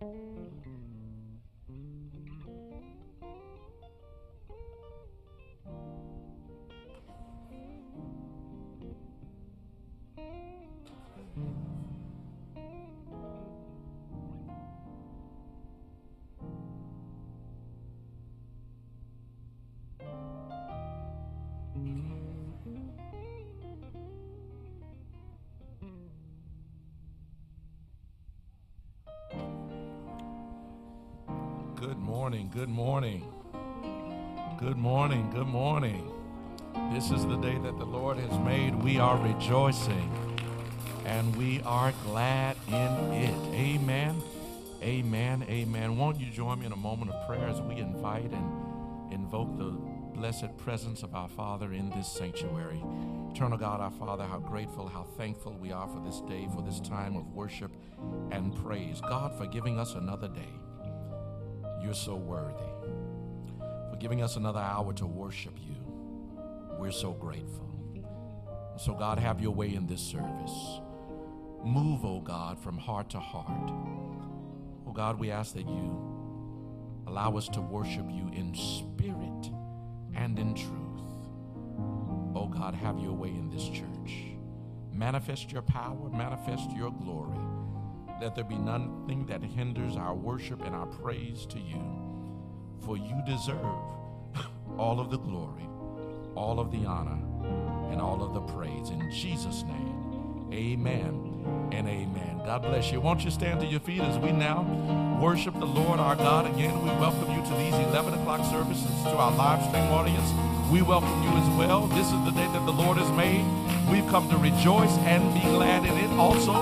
Thank mm -hmm. you. Morning. Good morning. Good morning. Good morning. This is the day that the Lord has made. We are rejoicing and we are glad in it. Amen. Amen. Amen. Won't you join me in a moment of prayer as we invite and invoke the blessed presence of our Father in this sanctuary? Eternal God, our Father, how grateful, how thankful we are for this day, for this time of worship and praise. God, for giving us another day. You're so worthy. For giving us another hour to worship you. We're so grateful. So, God, have your way in this service. Move, oh God, from heart to heart. Oh God, we ask that you allow us to worship you in spirit and in truth. Oh God, have your way in this church. Manifest your power, manifest your glory. Let there be nothing that hinders our worship and our praise to you. For you deserve all of the glory, all of the honor, and all of the praise. In Jesus' name, amen and amen. God bless you. Won't you stand to your feet as we now worship the Lord our God again? We welcome you to these 11 o'clock services, to our live stream audience. We welcome you as well. This is the day that the Lord has made. We've come to rejoice and be glad in it. Also,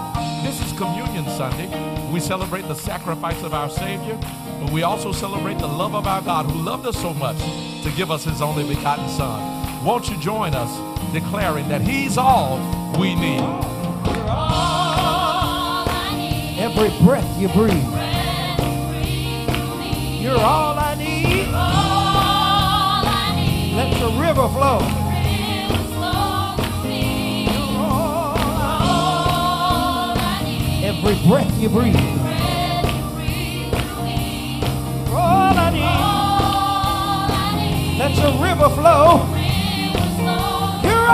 this is Communion Sunday. We celebrate the sacrifice of our Savior, but we also celebrate the love of our God who loved us so much to give us his only begotten Son. Won't you join us declaring that he's all we need? Every breath you breathe, you're all I need. Let the river flow. All. Every breath you breathe, all I need. Let the river flow. You're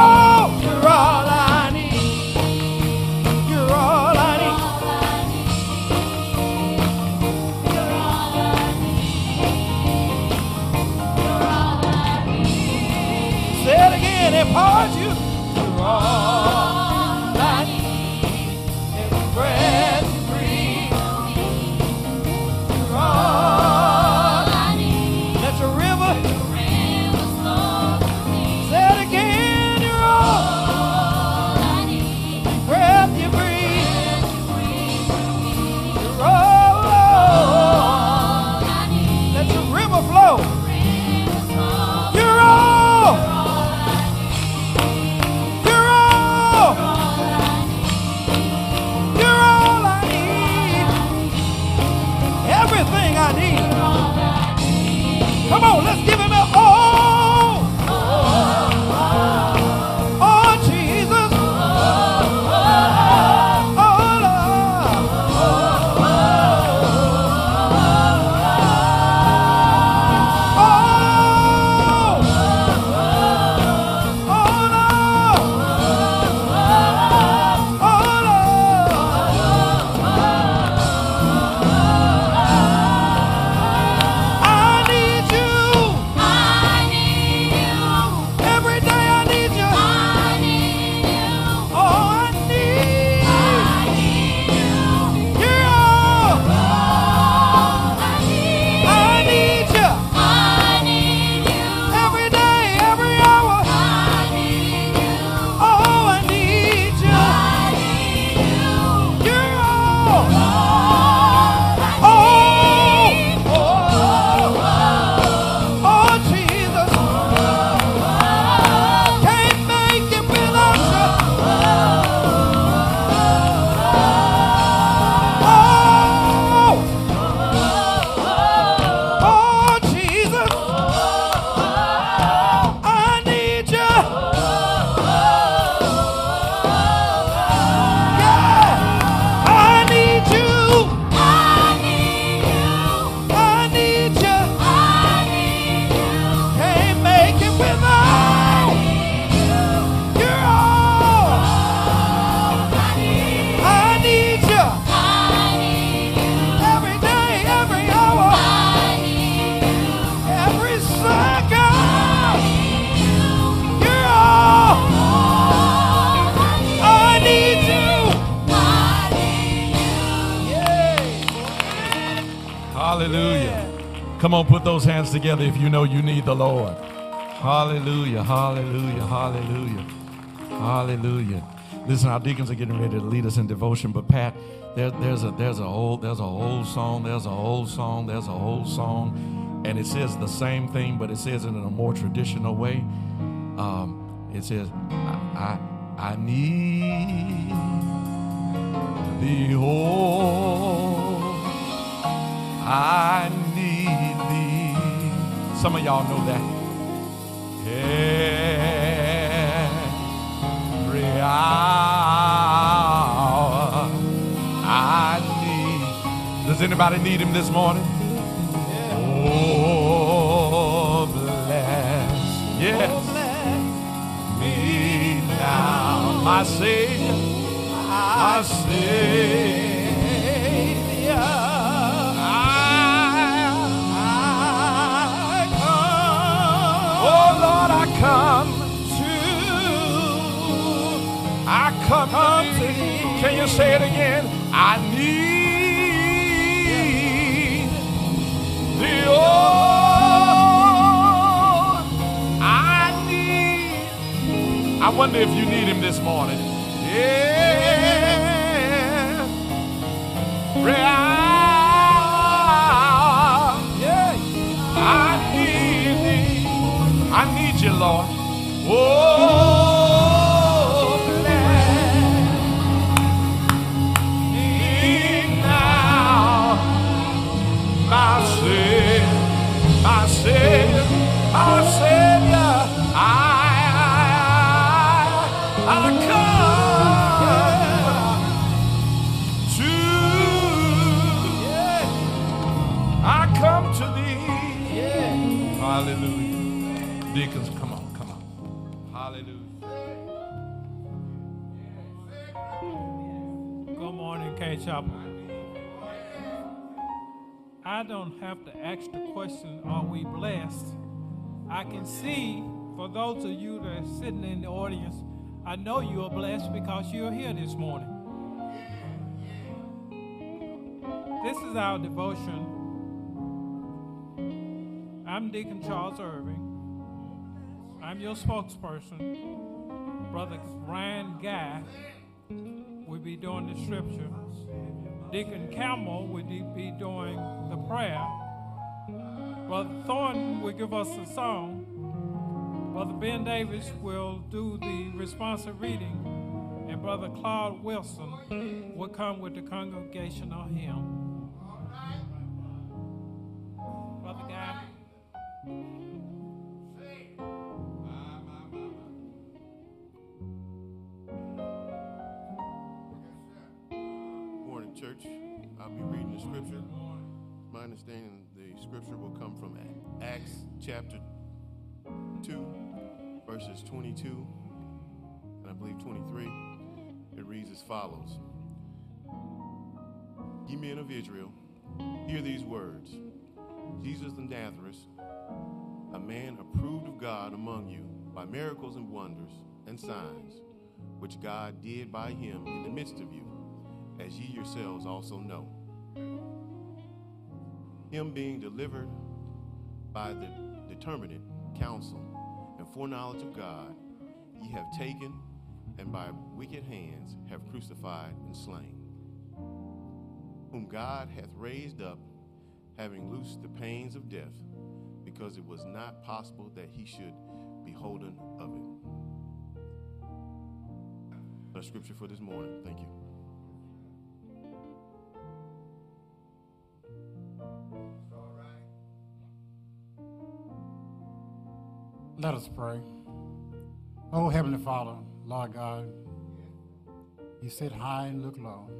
together if you know you need the Lord. Hallelujah, hallelujah, hallelujah, hallelujah. Listen, our deacons are getting ready to lead us in devotion, but Pat, there, there's a there's a whole there's a whole song, there's a whole song, there's a whole song, and it says the same thing, but it says it in a more traditional way. Um, it says, I, I, I need the oh, I need thee. Some of y'all know that. Every hour I need. Does anybody need him this morning? Oh, bless. Yes. Me now, my Savior, my Savior. Come, come thee. Can you say it again? I need thee. Oh, I need. I wonder if you need him this morning. Yeah. Real. I need thee. I need you, Lord. Oh, we blessed? I can see for those of you that are sitting in the audience, I know you are blessed because you're here this morning. This is our devotion. I'm Deacon Charles Irving. I'm your spokesperson. Brother Ryan Guy will be doing the scripture. Deacon Campbell will be doing the prayer. Brother Thornton will give us a song. Brother Ben Davis will do the responsive reading. And Brother Claude Wilson will come with the congregational hymn. Brother Guy. Morning, church. I'll be reading the scripture. My understanding, the scripture will come from Acts chapter 2, verses 22, and I believe 23. It reads as follows Ye men of Israel, hear these words Jesus of Nazareth, a man approved of God among you by miracles and wonders and signs, which God did by him in the midst of you as ye yourselves also know. Him being delivered by the determinate counsel and foreknowledge of God, ye have taken and by wicked hands have crucified and slain, whom God hath raised up, having loosed the pains of death, because it was not possible that he should be holden of it. The scripture for this morning. Thank you. Let us pray. Oh, Heavenly Father, Lord God, you sit high and look low.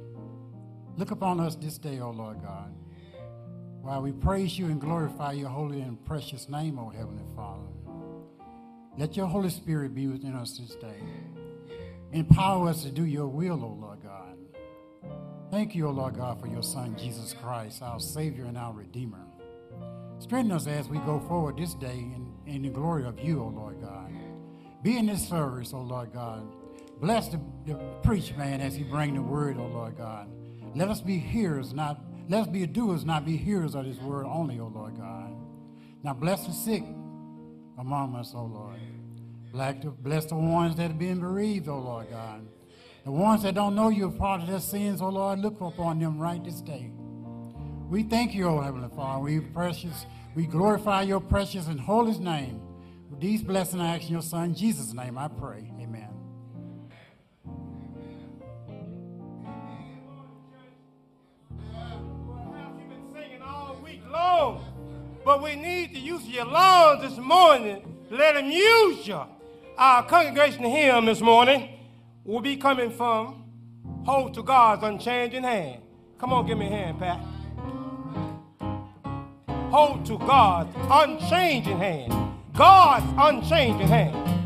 Look upon us this day, O Lord God, while we praise you and glorify your holy and precious name, O Heavenly Father. Let your Holy Spirit be within us this day. Empower us to do your will, O Lord God. Thank you, O Lord God, for your Son, Jesus Christ, our Savior and our Redeemer. Strengthen us as we go forward this day in, in the glory of you, O Lord God. Be in this service, O Lord God. Bless the, the preach man as he bring the word, O Lord God. Let us be hearers, not Let us be doers, not be hearers of this word only, O Lord God. Now bless the sick among us, O Lord. Bless the ones that are being bereaved, O Lord God. The ones that don't know you are part of their sins, O Lord, look upon them right this day. We thank you, O Heavenly Father. We precious, we glorify your precious and holy name. With these blessings I ask in your Son, Jesus' name, I pray. Amen. But we need to use your lungs this morning. Let him use you. Our congregation hymn this morning will be coming from Hold to God's Unchanging Hand. Come on, give me a hand, Pat. Hold to God's unchanging hand. God's unchanging hand.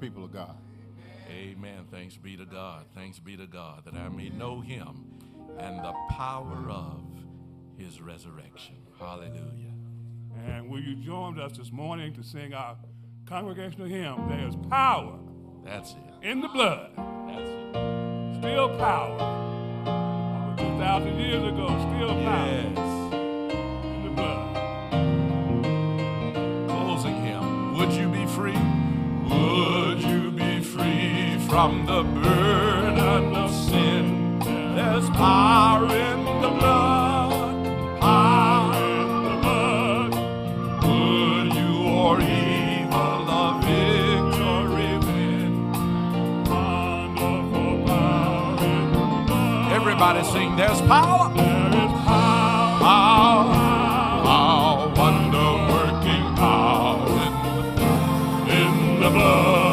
People of God. Amen. Thanks be to God. Thanks be to God that I may know him and the power of his resurrection. Hallelujah. And will you join us this morning to sing our congregational hymn? There's power. That's it. In the blood. That's it. Still power. Over 2,000 years ago, still power. Yes. In the blood. Closing hymn. Would you be free? Would you be free from the burden of sin? There's power in the blood, power in the blood. Good you or evil, the victory win. Wonderful power in the blood. Everybody sing. There is power. The blood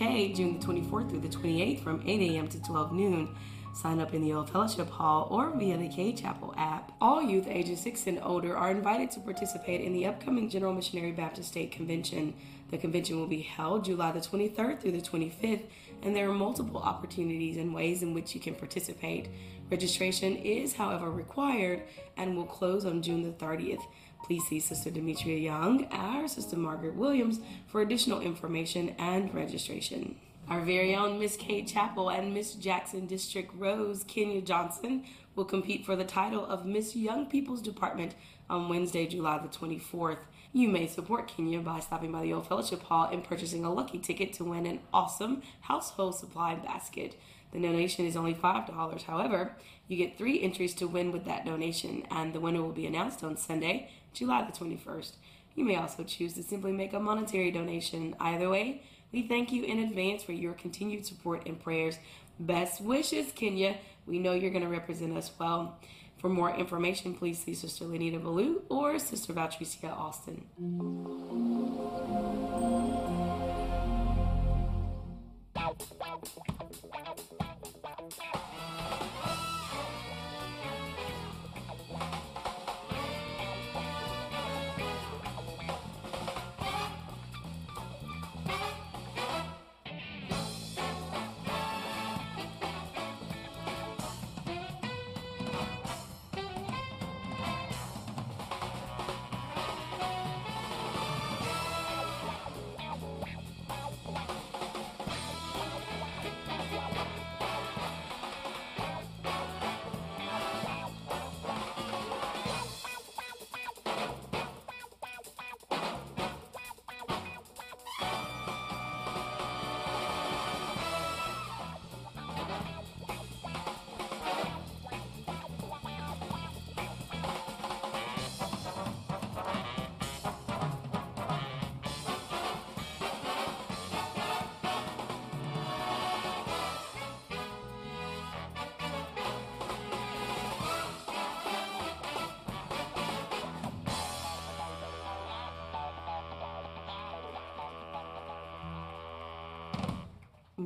June the 24th through the 28th from 8 a.m. to 12 noon. Sign up in the Old Fellowship Hall or via the Cade Chapel app. All youth ages 6 and older are invited to participate in the upcoming General Missionary Baptist State Convention. The convention will be held July the 23rd through the 25th, and there are multiple opportunities and ways in which you can participate. Registration is, however, required and will close on June the 30th. Please see Sister Demetria Young or Sister Margaret Williams for additional information and registration. Our very own Miss Cade Chapel and Miss Jackson District Rose Kenya Johnson will compete for the title of Miss Young People's Department on Wednesday, July the 24th. You may support Kenya by stopping by the Old Fellowship Hall and purchasing a lucky ticket to win an awesome household supply basket. The donation is only $5. However, you get three entries to win with that donation, and the winner will be announced on Sunday, July the 21st. You may also choose to simply make a monetary donation. Either way, we thank you in advance for your continued support and prayers. Best wishes, Kenya. We know you're going to represent us well. For more information, please see Sister Lenita Ballou or Sister Valtricia Austin.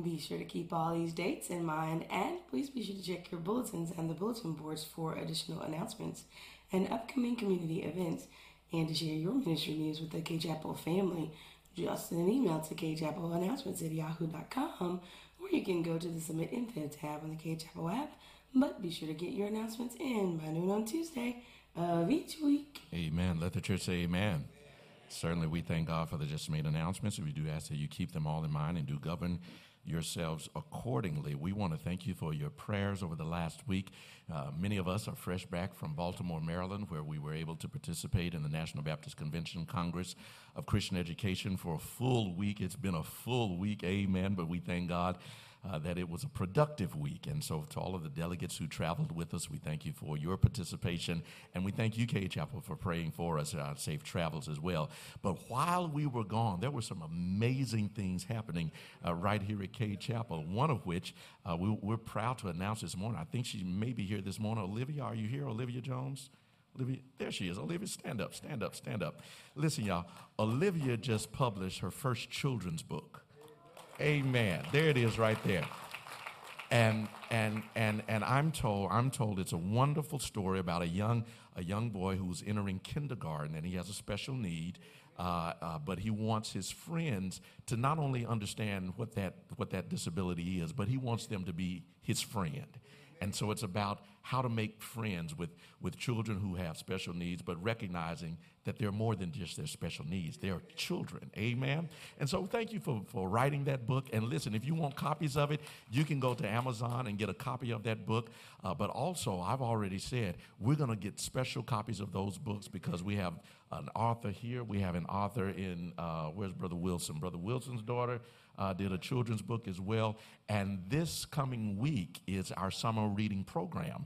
Be sure to keep all these dates in mind and please be sure to check your bulletins and the bulletin boards for additional announcements and upcoming community events and to share your ministry news with the Cade Chapel family. Just send an email to kchapelannouncements at yahoo.com or you can go to the Submit Info tab on the Cade Chapel app. But be sure to get your announcements in by noon on Tuesday of each week. Amen. Let the church say amen. Certainly, we thank God for the just made announcements. We do ask that you keep them all in mind and do govern yourselves accordingly. We want to thank you for your prayers over the last week. Uh, many of us are fresh back from Baltimore, Maryland, where we were able to participate in the National Baptist Convention Congress of Christian Education for a full week. It's been a full week, amen, but we thank God uh, that it was a productive week. And so, to all of the delegates who traveled with us, we thank you for your participation. And we thank you, Cade Chapel, for praying for us, uh, safe travels as well. But while we were gone, there were some amazing things happening uh, right here at Cade Chapel, one of which uh, we, we're proud to announce this morning. I think she may be here this morning. Olivia, are you here, Olivia Jones? Olivia, there she is. Olivia, stand up, stand up, stand up. Listen, y'all, Olivia just published her first children's book. Amen. There it is right there. And and and and I'm told I'm told it's a wonderful story about a young a young boy who's entering kindergarten and he has a special need, uh, uh, but he wants his friends to not only understand what that what that disability is, but he wants them to be his friend. And so it's about how to make friends with, with children who have special needs, but recognizing that they're more than just their special needs. They're children. Amen. And so thank you for, for writing that book. And listen, if you want copies of it, you can go to Amazon and get a copy of that book. Uh, but also, I've already said we're going to get special copies of those books because we have an author here. We have an author in, uh, where's Brother Wilson? Brother Wilson's daughter uh, did a children's book as well. And this coming week is our summer reading program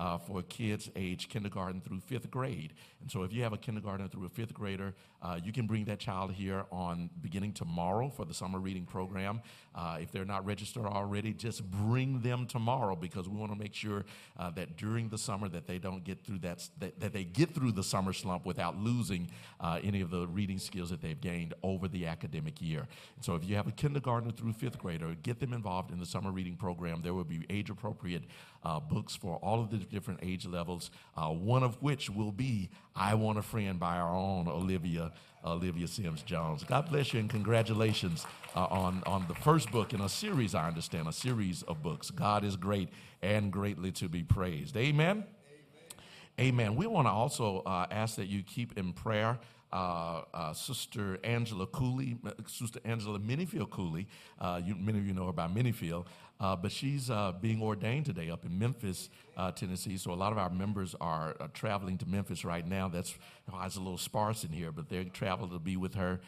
uh, for kids age kindergarten through fifth grade. And so if you have a kindergarten through a fifth grader, uh, you can bring that child here on beginning tomorrow for the summer reading program. Uh, if they're not registered already, just bring them tomorrow because we want to make sure uh, that during the summer that they don't get through that, that, that they get through the summer slump without losing uh, any of the reading skills that they've gained over the academic year. And so if you have a kindergartner through fifth grader, get them involved in the summer reading program. There will be age appropriate uh, books for all of the different age levels, uh, one of which will be I Want a Friend by our own Olivia. Olivia Sims Jones. God bless you and congratulations uh, on, on the first book in a series, I understand, a series of books. God is great and greatly to be praised. Amen. Amen. Amen. We want to also uh, ask that you keep in prayer uh, uh, Sister Angela Cooley, Sister Angela Minifield Cooley. Uh, you, many of you know her by Minifield, uh, but she's uh, being ordained today up in Memphis, uh, Tennessee. So a lot of our members are traveling to Memphis right now. That's why it's a little sparse in here, but they're traveling to be with her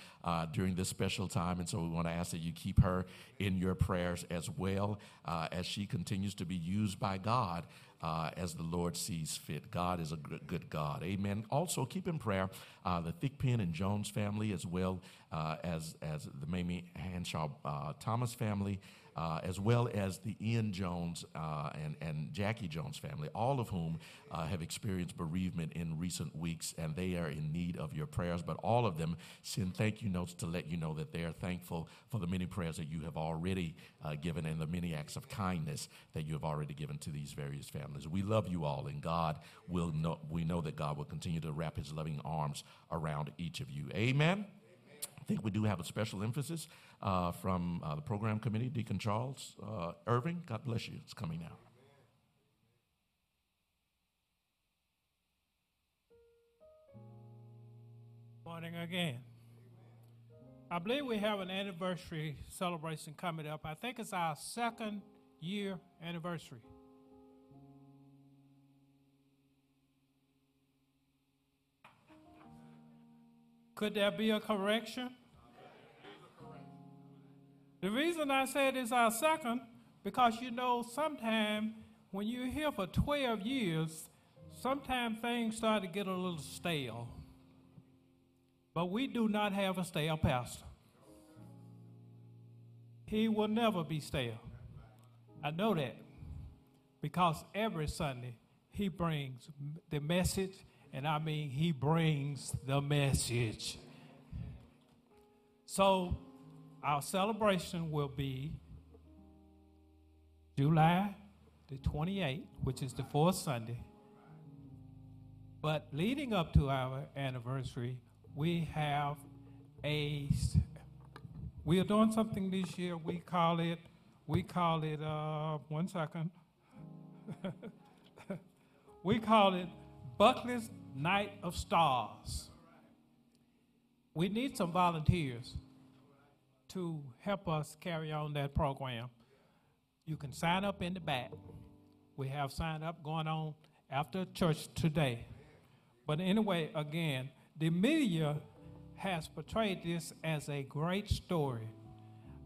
during this special time. And so we want to ask that you keep her in your prayers as well as she continues to be used by God uh, as the Lord sees fit. God is a good, good God. Amen. Also, keep in prayer uh, the Thigpen and Jones family, as well uh, as, as the Mamie Hanshaw uh, Thomas family uh, as well as the Ian Jones uh, and, and Jackie Jones family, all of whom uh, have experienced bereavement in recent weeks, and they are in need of your prayers. But all of them send thank you notes to let you know that they are thankful for the many prayers that you have already uh, given and the many acts of kindness that you have already given to these various families. We love you all, and God will know, we know that God will continue to wrap his loving arms around each of you. Amen. I think we do have a special emphasis uh, from uh, the program committee, Deacon Charles uh, Irving. God bless you. It's coming now. Morning again. I believe we have an anniversary celebration coming up. I think it's our second year anniversary. Could there be a correction? The reason I said it's our second, because you know, sometimes when you're here for 12 years, sometimes things start to get a little stale. But we do not have a stale pastor. He will never be stale. I know that because every Sunday he brings the message and I mean, he brings the message. So, our celebration will be July the 28th, which is the fourth Sunday. But leading up to our anniversary, we have a we are doing something this year. We call it we call it uh, one second. we call it Buckley's Night of Stars. We need some volunteers to help us carry on that program. You can sign up in the back. We have sign up going on after church today. But anyway, again, the media has portrayed this as a great story.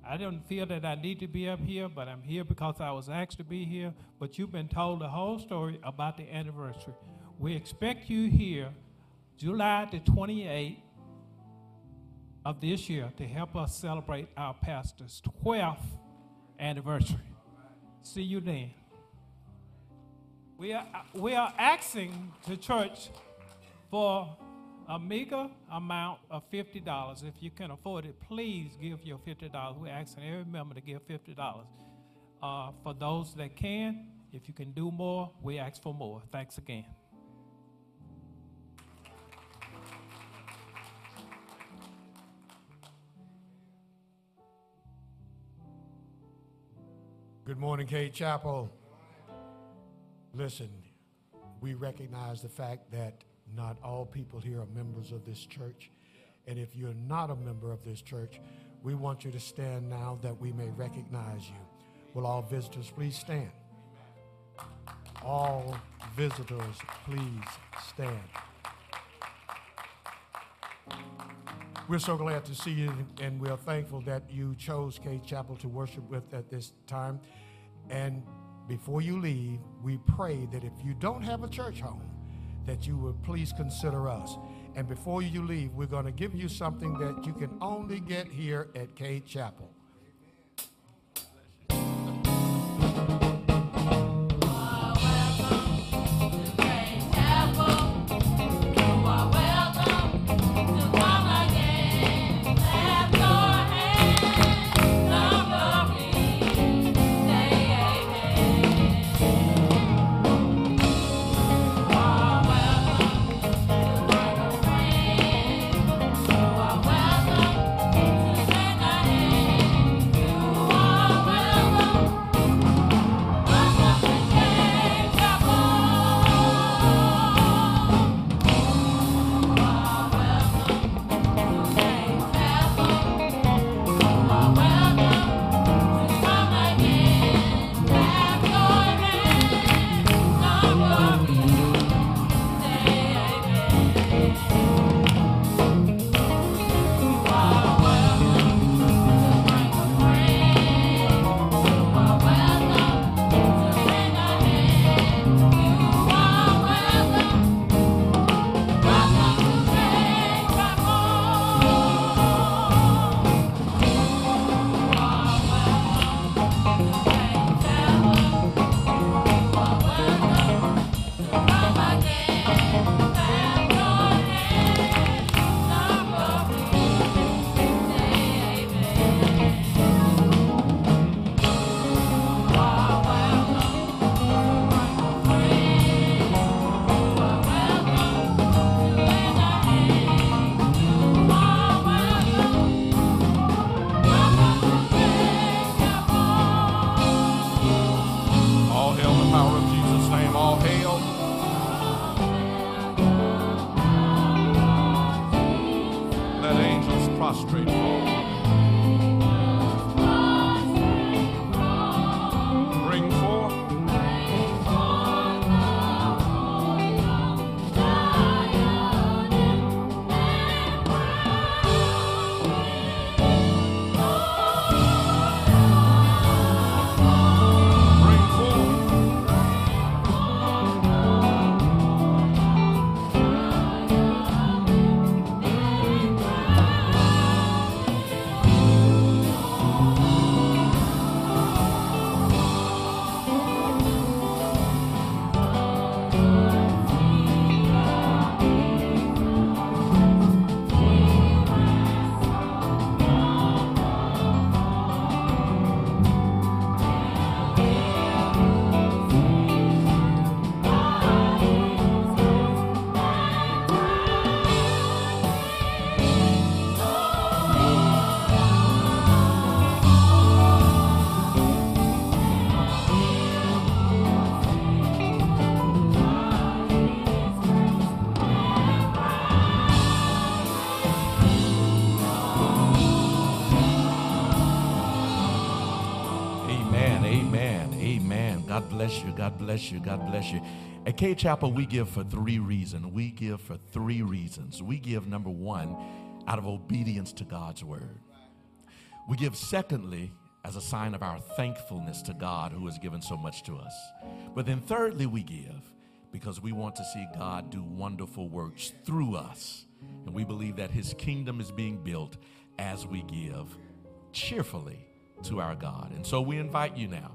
I don't feel that I need to be up here, but I'm here because I was asked to be here. But you've been told the whole story about the anniversary. We expect you here July the 28th of this year to help us celebrate our pastor's 12th anniversary. See you then. We are, we are asking the church for a meager amount of $50. If you can afford it, please give your $50. We're asking every member to give $50. Uh, for those that can, if you can do more, we ask for more. Thanks again. Good morning, Cade Chapel. Listen, we recognize the fact that not all people here are members of this church. And if you're not a member of this church, we want you to stand now that we may recognize you. Will all visitors please stand? All visitors, please stand. We're so glad to see you, and we're thankful that you chose Cade Chapel to worship with at this time. And before you leave, we pray that if you don't have a church home, that you would please consider us. And before you leave, we're going to give you something that you can only get here at Cade Chapel. Bless you, God bless you. At Cade Chapel, we give for three reasons. We give for three reasons. We give, number one, out of obedience to God's word. We give, secondly, as a sign of our thankfulness to God who has given so much to us. But then, thirdly, we give because we want to see God do wonderful works through us. And we believe that his kingdom is being built as we give cheerfully to our God. And so we invite you now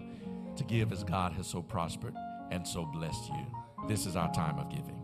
to give as God has so prospered and so blessed you. This is our time of giving.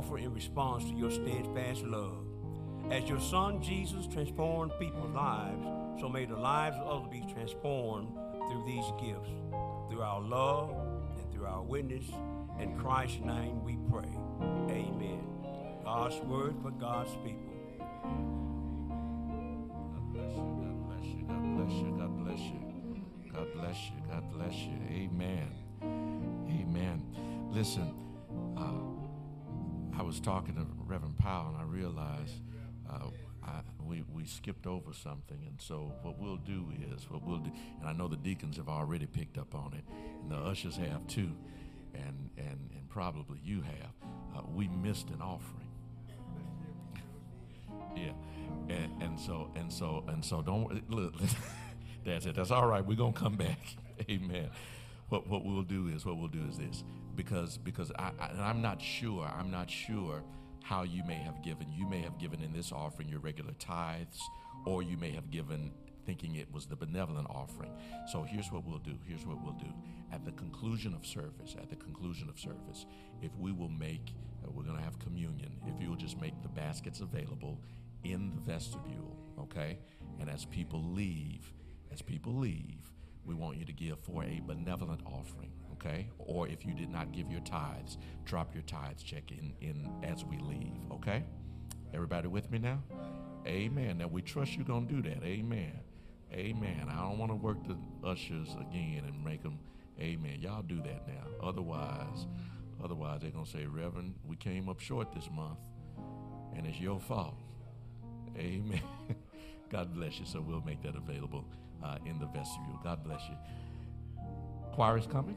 Offer in response to your steadfast love. As your Son Jesus transformed people's lives, so may the lives of others be transformed through these gifts, through our love and through our witness. In Christ's name we pray. Amen. God's word for God's people. God bless you. God bless you. God bless you. God bless you. God bless you. God bless you. Amen. Amen. Listen, uh, I was talking to Reverend Powell, and I realized uh, I, we, we skipped over something. And so, what we'll do is, what we'll do, and I know the deacons have already picked up on it, and the ushers have too, and, and, and probably you have. Uh, we missed an offering. Yeah, and, and so and so and so don't look. That's it. That's all right. We're gonna come back. Amen. What what we'll do is what we'll do is this because because I, I I'm not sure. I'm not sure how you may have given. You may have given in this offering your regular tithes, or you may have given thinking it was the benevolent offering. So here's what we'll do. Here's what we'll do. At the conclusion of service, at the conclusion of service, if we will make, uh, we're going to have communion, if you will just make the baskets available in the vestibule, okay? And as people leave, as people leave, we want you to give for a benevolent offering, okay? Or if you did not give your tithes, drop your tithes check in, in as we leave, okay? Everybody with me now? Amen. Now we trust you're going to do that. Amen. Amen. I don't want to work the ushers again and make them, amen. Y'all do that now. Otherwise, otherwise they're going to say, Reverend, we came up short this month and it's your fault. Amen. God bless you. So we'll make that available uh, in the vestibule. God bless you. Choir is coming.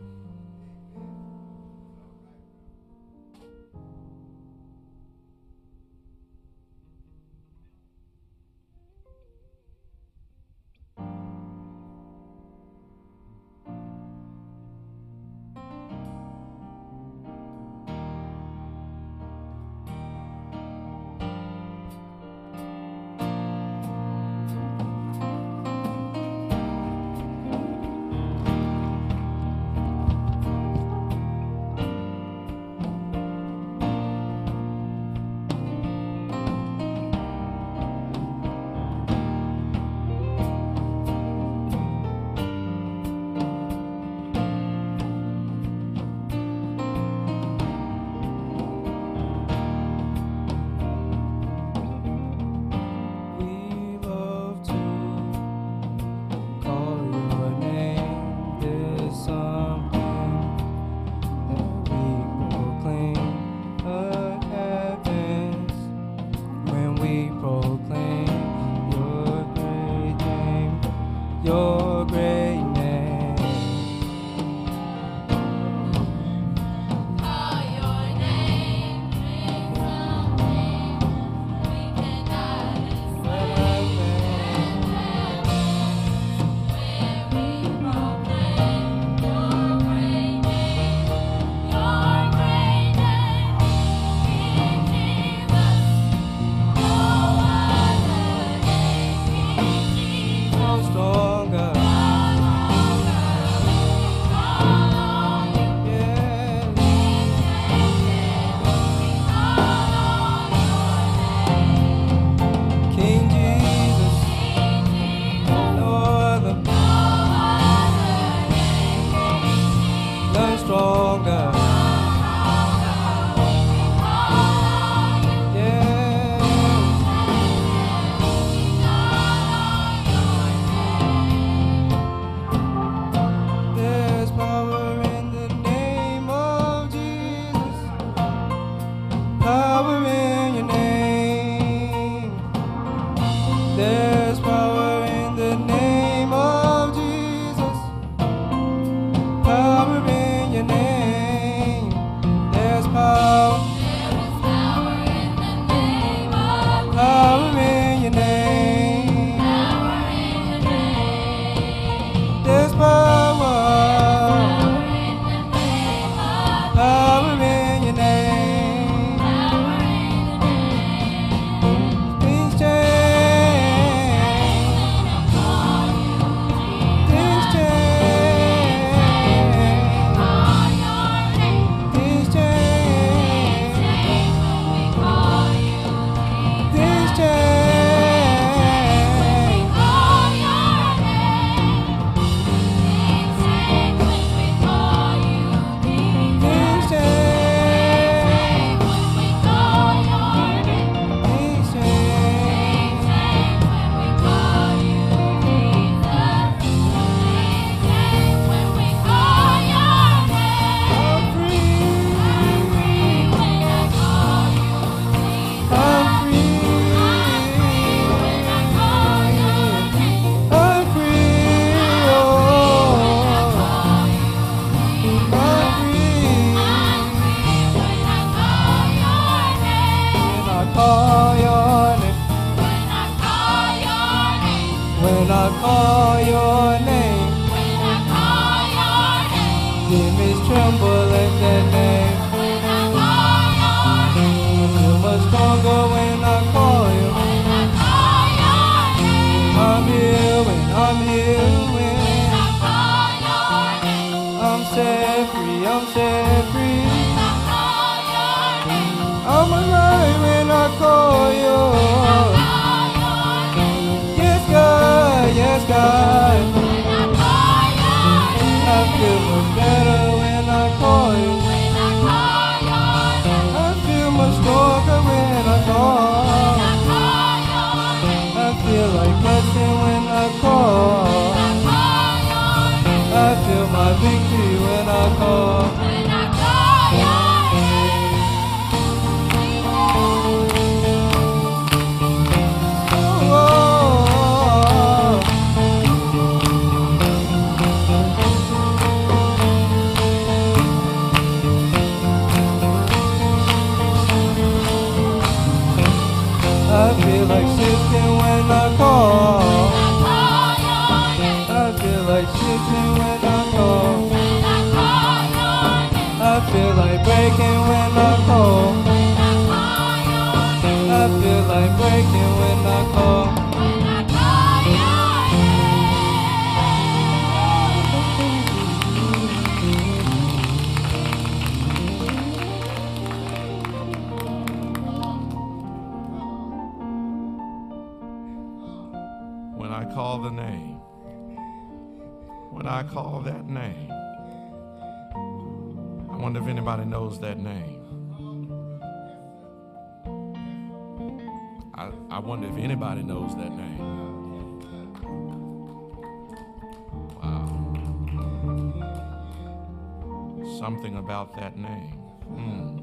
That name. Hmm.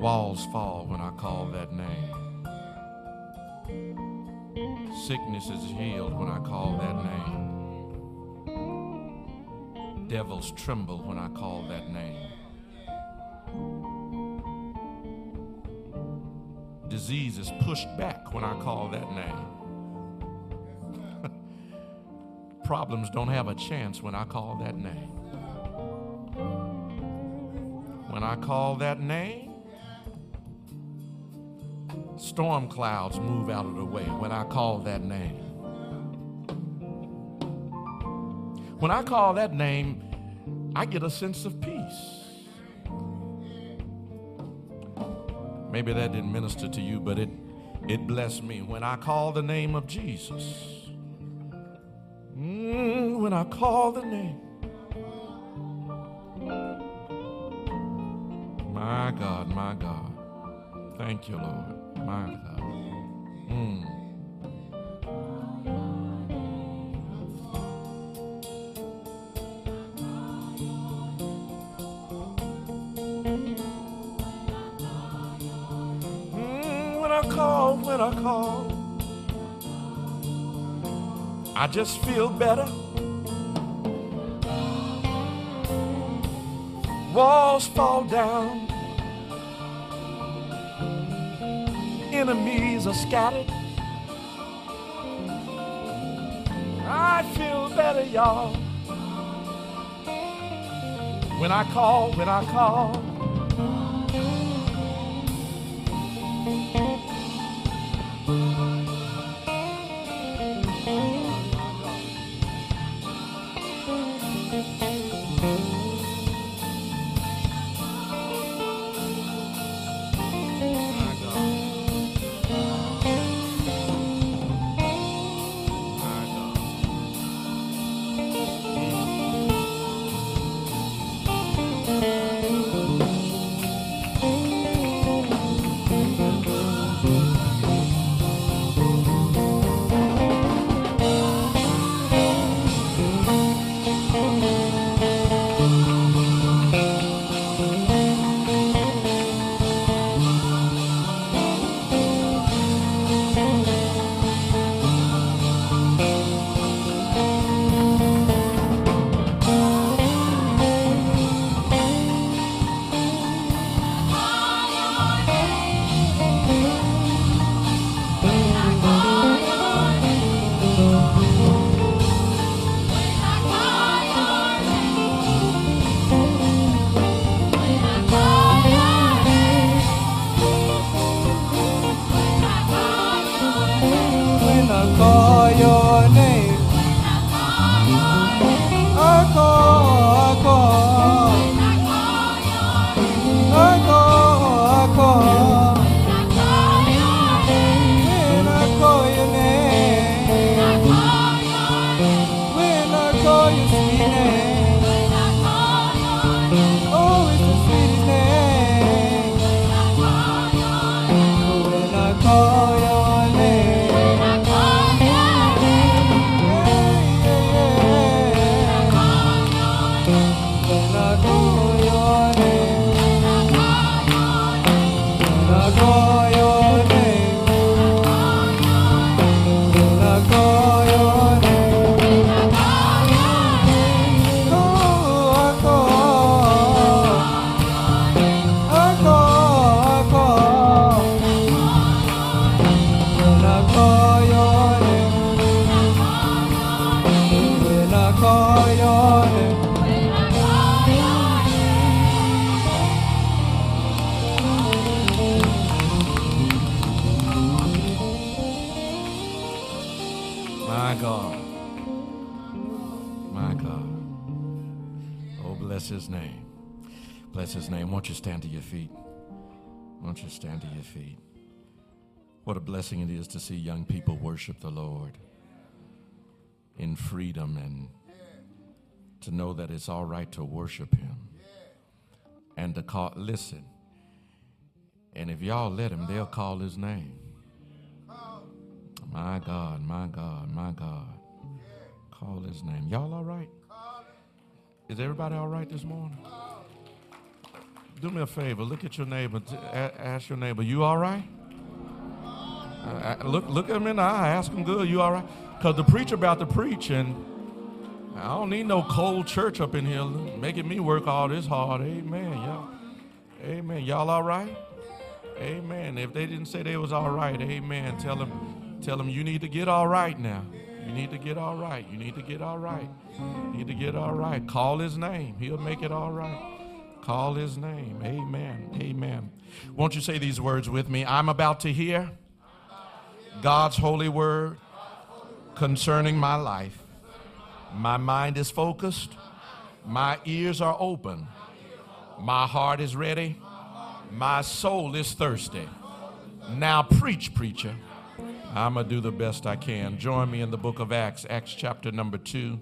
Walls fall when I call that name. Sickness is healed when I call that name. Devils tremble when I call that name. Disease is pushed back when I call that name. Problems don't have a chance when I call that name. When I call that name, storm clouds move out of the way when I call that name. When I call that name, I get a sense of peace. Maybe that didn't minister to you, but it, it blessed me. When I call the name of Jesus, Mm, when I call the name, my God, my God. Thank you, Lord. My God. Mm. Mm, when I call, when I call, I just feel better. Walls fall down. Enemies are scattered. I feel better, y'all. When I call, when I call. Name. Won't you stand to your feet? Won't you stand to your feet? What a blessing it is to see young people worship the Lord in freedom and to know that it's all right to worship him and to call, listen. And if y'all let him, they'll call his name. My God, my God, my God. Call his name. Y'all all right? Is everybody all right this morning? Do me a favor. Look at your neighbor. Ask your neighbor, you all right? Uh, uh, look, look at him in the eye. Ask him good. You all right? Because the preacher about to preach, and I don't need no cold church up in here making me work all this hard. Amen, y'all. Amen. Y'all all right? Amen. If they didn't say they was all right, amen. Tell them, tell them you need to get all right now. You need to get all right. You need to get all right. You need to get all right. Call his name. He'll make it all right. Call his name. Amen. Amen. Won't you say these words with me? I'm about to hear God's holy word concerning my life. My mind is focused. My ears are open. My heart is ready. My soul is thirsty. Now preach, preacher. I'm going to do the best I can. Join me in the book of Acts, Acts chapter number 2.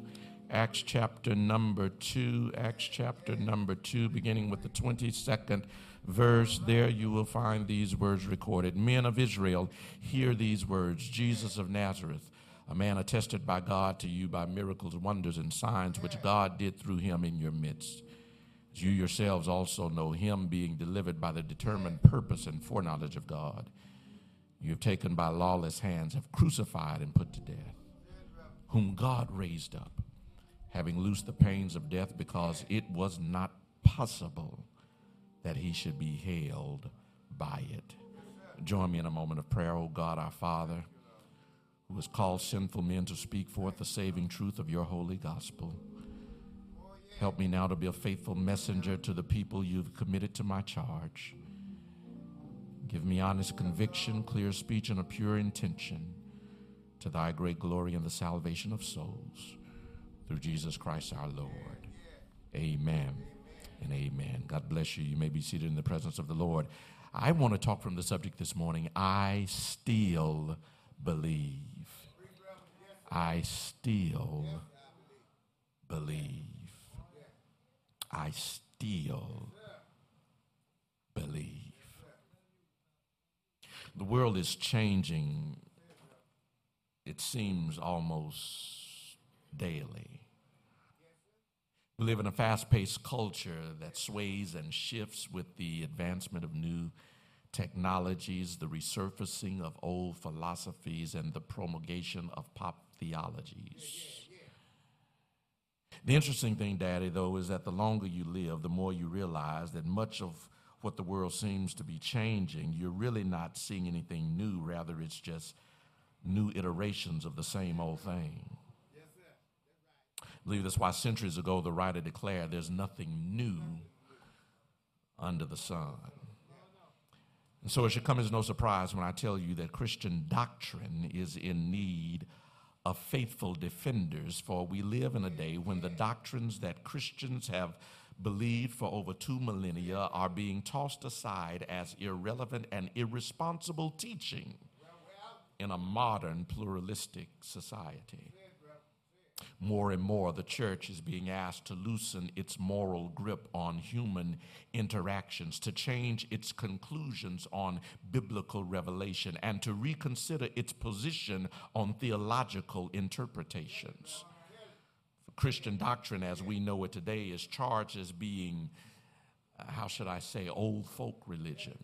Acts chapter number 2. Acts chapter number 2, beginning with the 22nd verse. There you will find these words recorded. Men of Israel, hear these words Jesus of Nazareth, a man attested by God to you by miracles, wonders, and signs which God did through him in your midst. As you yourselves also know him being delivered by the determined purpose and foreknowledge of God. You have taken by lawless hands, have crucified and put to death, whom God raised up, having loosed the pains of death, because it was not possible that he should be held by it. Join me in a moment of prayer, O God, our Father, who has called sinful men to speak forth the saving truth of your holy gospel. Help me now to be a faithful messenger to the people you've committed to my charge. Give me honest conviction, clear speech, and a pure intention to thy great glory and the salvation of souls. Through Jesus Christ our Lord. Amen and amen. God bless you. You may be seated in the presence of the Lord. I want to talk from the subject this morning I still believe. I still believe. I still believe. The world is changing, it seems almost daily. We live in a fast paced culture that sways and shifts with the advancement of new technologies, the resurfacing of old philosophies, and the promulgation of pop theologies. The interesting thing, Daddy, though, is that the longer you live, the more you realize that much of what the world seems to be changing, you're really not seeing anything new. Rather, it's just new iterations of the same old thing. Believe that's why centuries ago the writer declared there's nothing new under the sun. And so it should come as no surprise when I tell you that Christian doctrine is in need of faithful defenders, for we live in a day when the doctrines that Christians have believed for over two millennia are being tossed aside as irrelevant and irresponsible teaching in a modern pluralistic society. More and more, the church is being asked to loosen its moral grip on human interactions, to change its conclusions on biblical revelation, and to reconsider its position on theological interpretations. Christian doctrine as we know it today is charged as being, uh, how should I say, old folk religion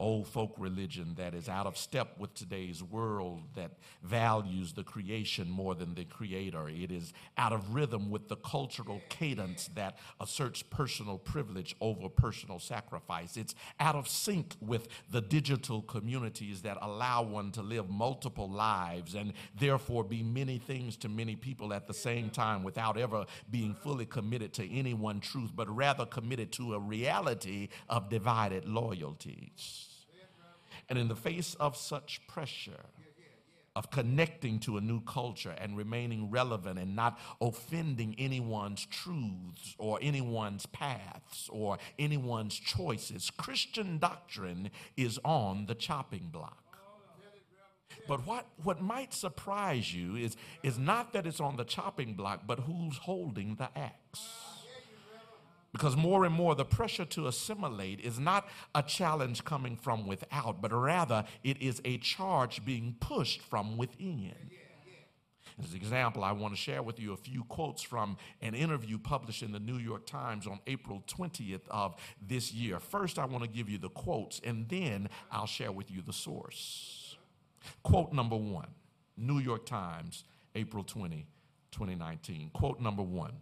old folk religion that is out of step with today's world that values the creation more than the creator. It is out of rhythm with the cultural cadence that asserts personal privilege over personal sacrifice. It's out of sync with the digital communities that allow one to live multiple lives and therefore be many things to many people at the same time without ever being fully committed to any one truth, but rather committed to a reality of divided loyalties. And in the face of such pressure, of connecting to a new culture and remaining relevant and not offending anyone's truths or anyone's paths or anyone's choices, Christian doctrine is on the chopping block. But what, what might surprise you is, is not that it's on the chopping block, but who's holding the axe. Because more and more, the pressure to assimilate is not a challenge coming from without, but rather it is a charge being pushed from within. As an example, I want to share with you a few quotes from an interview published in the New York Times on April 20th of this year. First, I want to give you the quotes, and then I'll share with you the source. Quote number one New York Times, April 20, 2019. Quote number one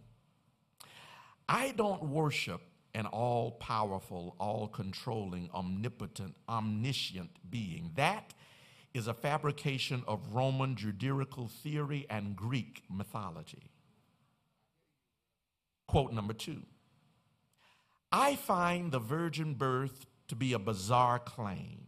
I don't worship an all powerful, all controlling, omnipotent, omniscient being. That is a fabrication of Roman juridical theory and Greek mythology. Quote number two I find the virgin birth to be a bizarre claim.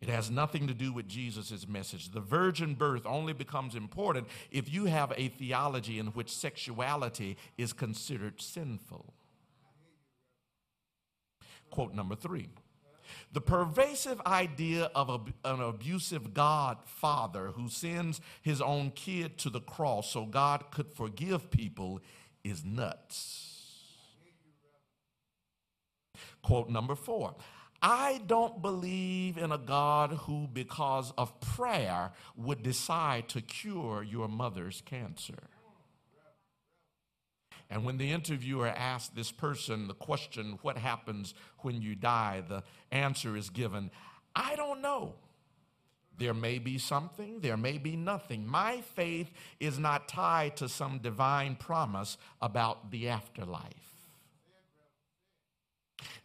It has nothing to do with Jesus' message. The virgin birth only becomes important if you have a theology in which sexuality is considered sinful. Quote number three. The pervasive idea of a, an abusive God father who sends his own kid to the cross so God could forgive people is nuts. Quote number four I don't believe in a God who, because of prayer, would decide to cure your mother's cancer. And when the interviewer asked this person the question, What happens when you die? the answer is given, I don't know. There may be something, there may be nothing. My faith is not tied to some divine promise about the afterlife.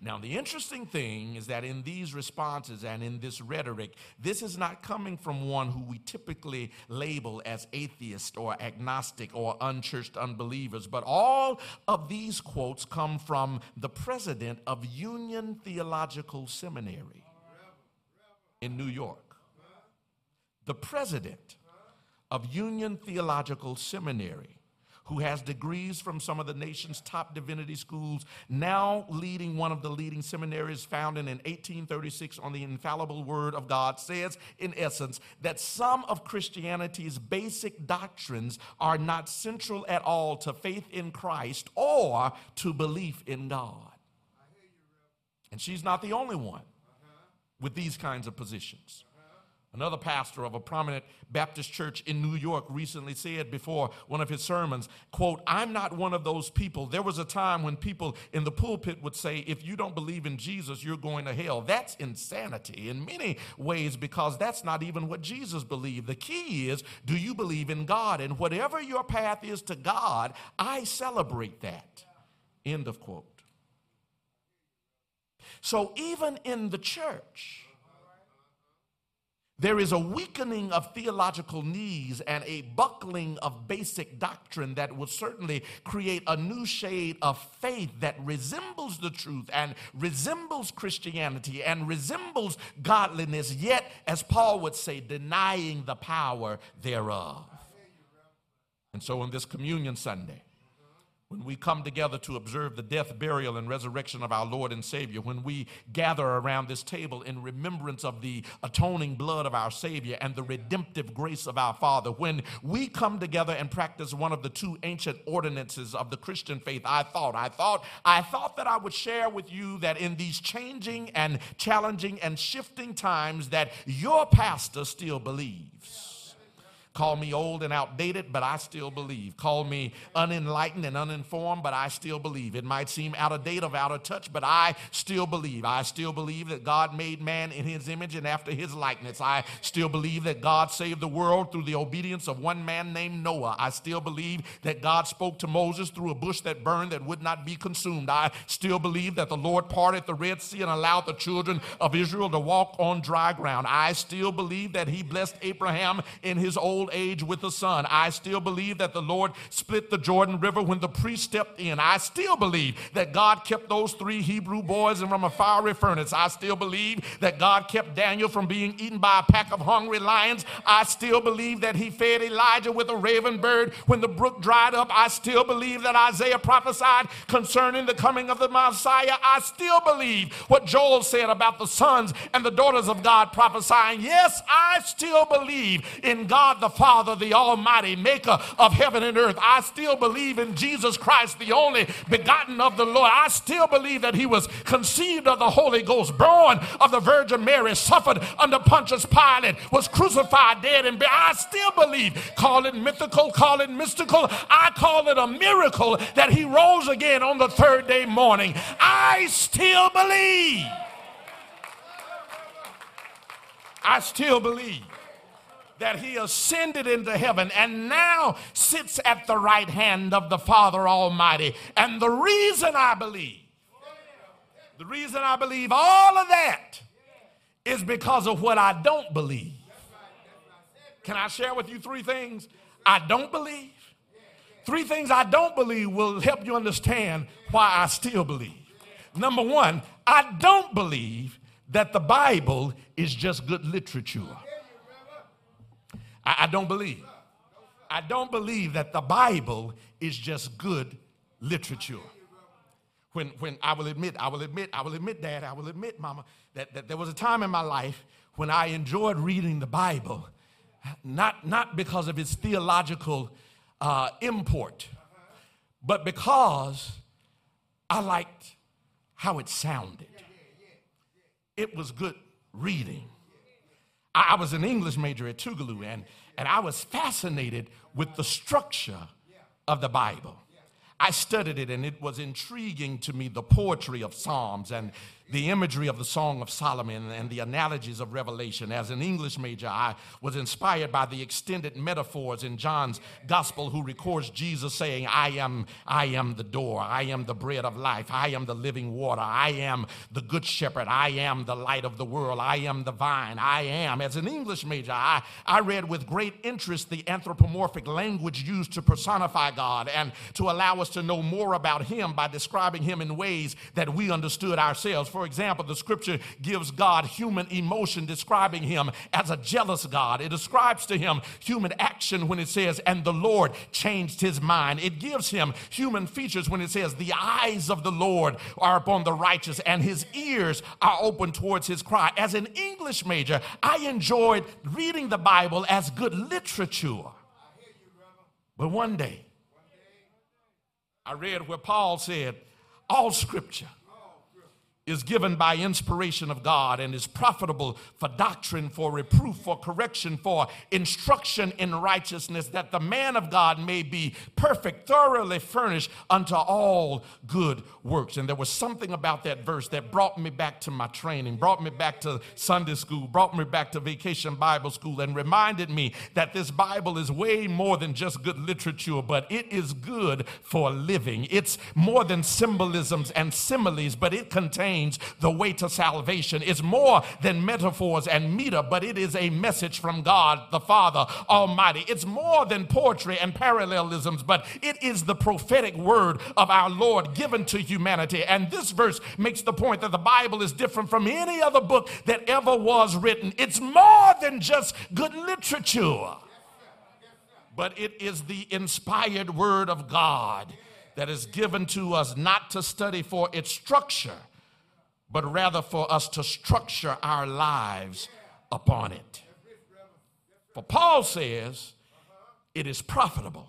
Now, the interesting thing is that in these responses and in this rhetoric, this is not coming from one who we typically label as atheist or agnostic or unchurched unbelievers, but all of these quotes come from the president of Union Theological Seminary in New York. The president of Union Theological Seminary who has degrees from some of the nation's top divinity schools, now leading one of the leading seminaries founded in 1836 on the infallible word of God, says, in essence, that some of Christianity's basic doctrines are not central at all to faith in Christ or to belief in God. And she's not the only one with these kinds of positions. Another pastor of a prominent Baptist church in New York recently said before one of his sermons, quote, I'm not one of those people. There was a time when people in the pulpit would say, if you don't believe in Jesus, you're going to hell. That's insanity in many ways because that's not even what Jesus believed. The key is, do you believe in God? And whatever your path is to God, I celebrate that. End of quote. So even in the church, there is a weakening of theological knees and a buckling of basic doctrine that will certainly create a new shade of faith that resembles the truth and resembles Christianity and resembles godliness, yet, as Paul would say, denying the power thereof. And so on this Communion Sunday, when we come together to observe the death, burial, and resurrection of our Lord and Savior, when we gather around this table in remembrance of the atoning blood of our Savior and the redemptive grace of our Father, when we come together and practice one of the two ancient ordinances of the Christian faith, I thought, I thought, I thought that I would share with you that in these changing and challenging and shifting times that your pastor still believes Call me old and outdated, but I still believe. Call me unenlightened and uninformed, but I still believe. It might seem out of date or out of touch, but I still believe. I still believe that God made man in his image and after his likeness. I still believe that God saved the world through the obedience of one man named Noah. I still believe that God spoke to Moses through a bush that burned that would not be consumed. I still believe that the Lord parted the Red Sea and allowed the children of Israel to walk on dry ground. I still believe that he blessed Abraham in his old age with a son. I still believe that the Lord split the Jordan River when the priest stepped in. I still believe that God kept those three Hebrew boys from a fiery furnace. I still believe that God kept Daniel from being eaten by a pack of hungry lions. I still believe that he fed Elijah with a raven bird when the brook dried up. I still believe that Isaiah prophesied concerning the coming of the Messiah. I still believe what Joel said about the sons and the daughters of God prophesying. Yes, I still believe in God the Father, the Almighty, maker of heaven and earth. I still believe in Jesus Christ, the only begotten of the Lord. I still believe that he was conceived of the Holy Ghost, born of the Virgin Mary, suffered under Pontius Pilate, was crucified, dead, and buried. I still believe, call it mythical, call it mystical. I call it a miracle that he rose again on the third day morning. I still believe. I still believe that he ascended into heaven and now sits at the right hand of the Father Almighty. And the reason I believe, the reason I believe all of that is because of what I don't believe. Can I share with you three things I don't believe? Three things I don't believe will help you understand why I still believe. Number one, I don't believe that the Bible is just good literature. I, I don't believe. I don't believe that the Bible is just good literature. When, when I will admit, I will admit, I will admit, Dad, I will admit, Mama, that, that there was a time in my life when I enjoyed reading the Bible, not, not because of its theological uh, import, but because I liked how it sounded. It was good reading. I, was an English major at Tougaloo, and, and I was fascinated with the structure of the Bible. I studied it, and it was intriguing to me the poetry of Psalms and the imagery of the Song of Solomon and the analogies of Revelation. As an English major, I was inspired by the extended metaphors in John's gospel, who records Jesus saying, I am, I am the door, I am the bread of life, I am the living water, I am the good shepherd, I am the light of the world, I am the vine, I am. As an English major, I, I read with great interest the anthropomorphic language used to personify God and to allow us to know more about Him by describing Him in ways that we understood ourselves. For for example, the scripture gives God human emotion, describing him as a jealous God. It describes to him human action when it says, and the Lord changed his mind. It gives him human features when it says, the eyes of the Lord are upon the righteous and his ears are open towards his cry. As an English major, I enjoyed reading the Bible as good literature. But one day, I read where Paul said, All scripture is given by inspiration of God and is profitable for doctrine, for reproof, for correction, for instruction in righteousness, that the man of God may be perfect, thoroughly furnished unto all good works. And there was something about that verse that brought me back to my training, brought me back to Sunday school, brought me back to vacation Bible school, and reminded me that this Bible is way more than just good literature, but it is good for living. It's more than symbolisms and similes, but it contains the way to salvation. It's more than metaphors and meter, but it is a message from God the Father Almighty. It's more than poetry and parallelisms, but it is the prophetic word of our Lord given to humanity. And this verse makes the point that the Bible is different from any other book that ever was written. It's more than just good literature, but it is the inspired word of God that is given to us not to study for its structure but rather for us to structure our lives upon it. For Paul says it is profitable.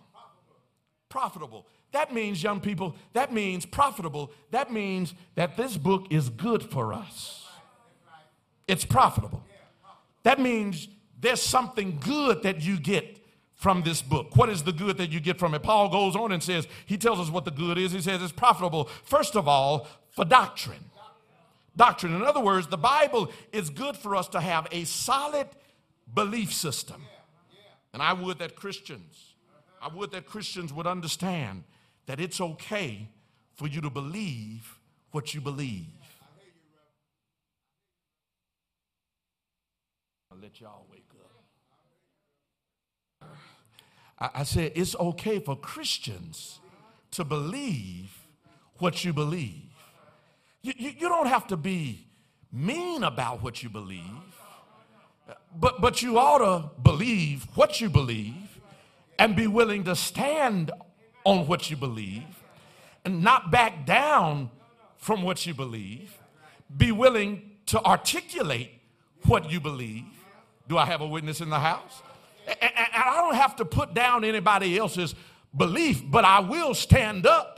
Profitable. That means, young people, that means profitable. That means that this book is good for us. It's profitable. That means there's something good that you get from this book? What is the good that you get from it? Paul goes on and says, he tells us what the good is. He says it's profitable, first of all, for doctrine. Doctrine. In other words, the Bible is good for us to have a solid belief system. And I would that Christians, I would that Christians would understand that it's okay for you to believe what you believe. I'll let y'all wake up. I, I said it's okay for Christians to believe what you believe. You, you, you don't have to be mean about what you believe, but, but you ought to believe what you believe and be willing to stand on what you believe and not back down from what you believe. Be willing to articulate what you believe. Do I have a witness in the house? And, I don't have to put down anybody else's belief, but I will stand up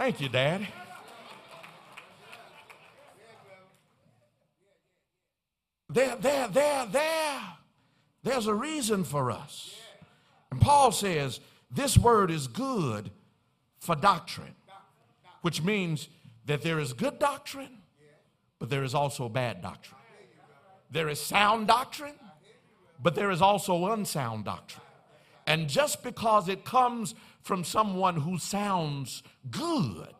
Thank you, Daddy. There, there, there, there. There's a reason for us. And Paul says this word is good for doctrine, which means that there is good doctrine, but there is also bad doctrine. There is sound doctrine, but there is also unsound doctrine. And just because it comes from someone who sounds good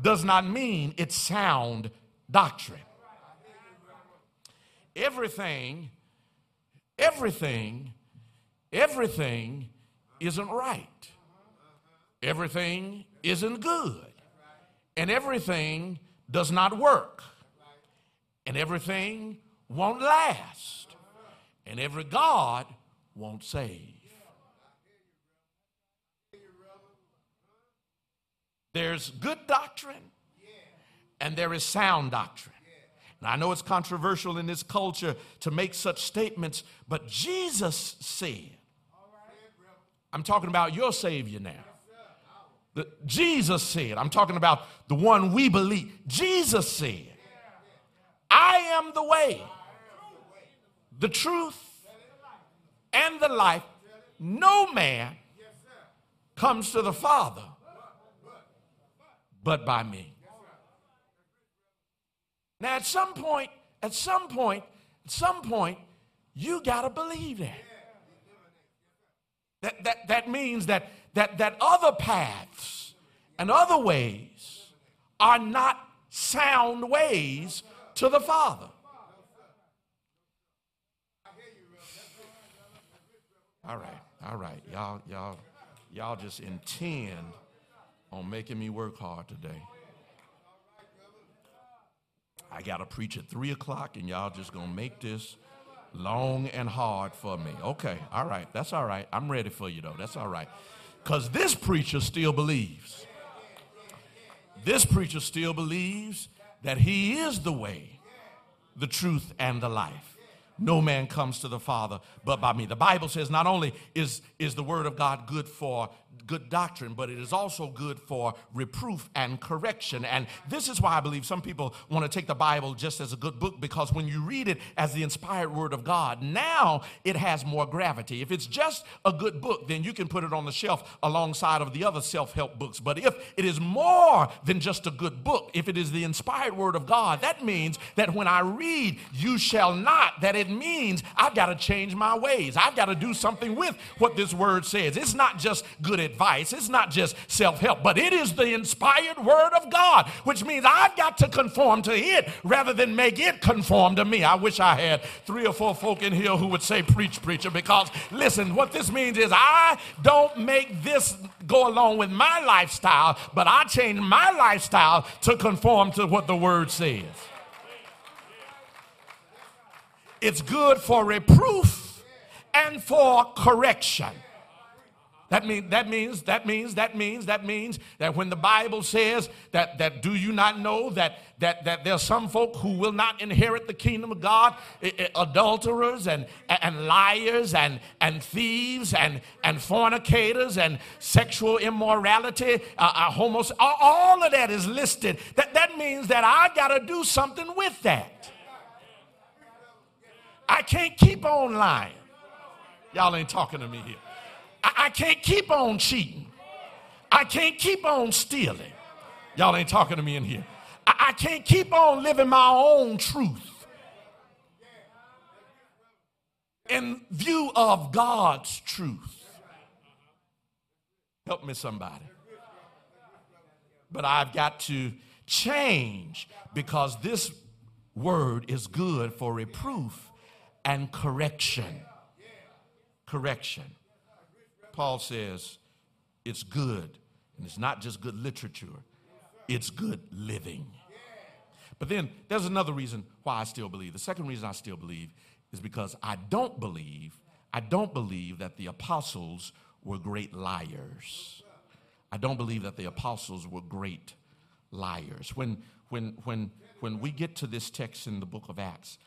does not mean it's sound doctrine. Everything, everything, everything isn't right. Everything isn't good. And everything does not work. And everything won't last. And every God won't save. There's good doctrine and there is sound doctrine. And I know it's controversial in this culture to make such statements, but Jesus said, I'm talking about your Savior now. The, Jesus said, I'm talking about the one we believe. Jesus said, I am the way, the truth, and the life. No man comes to the Father but by me. Now, at some point, at some point, at some point, you got to believe that. That, that. that means that, that, that other paths and other ways are not sound ways to the Father. All right, all right, y'all, y'all, y'all just intend on making me work hard today. I got to preach at 3 o'clock, and y'all just going to make this long and hard for me. Okay, all right, that's all right. I'm ready for you, though. That's all right. Because this preacher still believes. This preacher still believes that he is the way, the truth, and the life. No man comes to the Father but by me. The Bible says not only is, is the Word of God good for good doctrine, but it is also good for reproof and correction. And this is why I believe some people want to take the Bible just as a good book because when you read it as the inspired word of God, now it has more gravity. If it's just a good book, then you can put it on the shelf alongside of the other self help books. But if it is more than just a good book, if it is the inspired word of God, that means that when I read, you shall not, that it means I've got to change my ways. I've got to do something with what this word says. It's not just good advice, it's not just self help, but it is the inspired word of God, which means I've got to conform to it rather than make it conform to me. I wish I had three or four folk in here who would say, Preach, preacher, because listen, what this means is I don't make this go along with my lifestyle, but I change my lifestyle to conform to what the word says. It's good for reproof and for correction. That, mean, that means, that means, that means, that means that when the Bible says that, that do you not know that, that, that there are some folk who will not inherit the kingdom of God, adulterers and, and liars and, and thieves and, and fornicators and sexual immorality, uh, uh, homos, all of that is listed. That, that means that I got to do something with that. I can't keep on lying. Y'all ain't talking to me here. I, I can't keep on cheating. I can't keep on stealing. Y'all ain't talking to me in here. I, I can't keep on living my own truth in view of God's truth. Help me, somebody. But I've got to change because this word is good for reproof and correction. Correction. Paul says it's good, and it's not just good literature, it's good living. But then there's another reason why I still believe. The second reason I still believe is because I don't believe, I don't believe that the apostles were great liars. I don't believe that the apostles were great liars. When, when, when, when we get to this text in the book of Acts,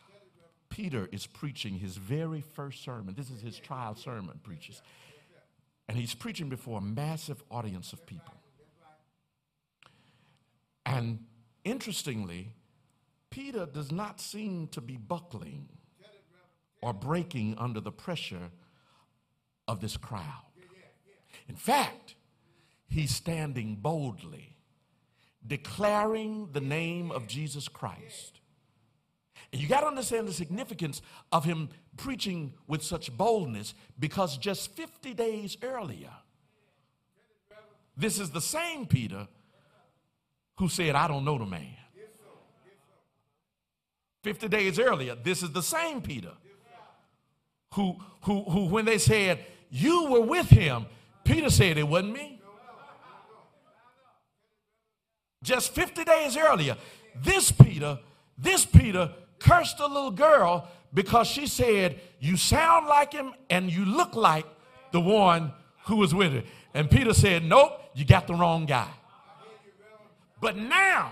Peter is preaching his very first sermon. This is his trial sermon, preaches. And he's preaching before a massive audience of people. And interestingly, Peter does not seem to be buckling or breaking under the pressure of this crowd. In fact, he's standing boldly, declaring the name of Jesus Christ. And you got to understand the significance of him preaching with such boldness because just 50 days earlier, this is the same Peter who said, I don't know the man. 50 days earlier, this is the same Peter who, who, who when they said, You were with him, Peter said, It wasn't me. Just 50 days earlier, this Peter, this Peter cursed a little girl because she said, You sound like him and you look like the one who was with her. And Peter said, Nope, you got the wrong guy. But now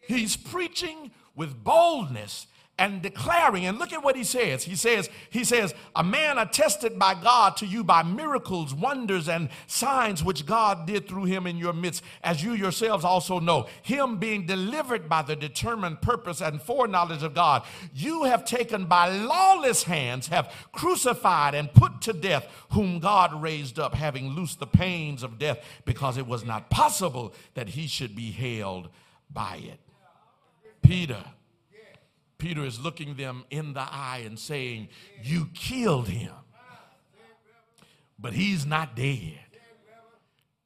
he's preaching with boldness and declaring and look at what he says. He says he says a man attested by god to you by miracles wonders and signs which god did through him in your midst as you yourselves also know. Him being delivered by the determined purpose and foreknowledge of god. You have taken by lawless hands have crucified and put to death whom god raised up having loosed the pains of death because it was not possible that he should be held by it. Peter Peter is looking them in the eye and saying, You killed him, but he's not dead.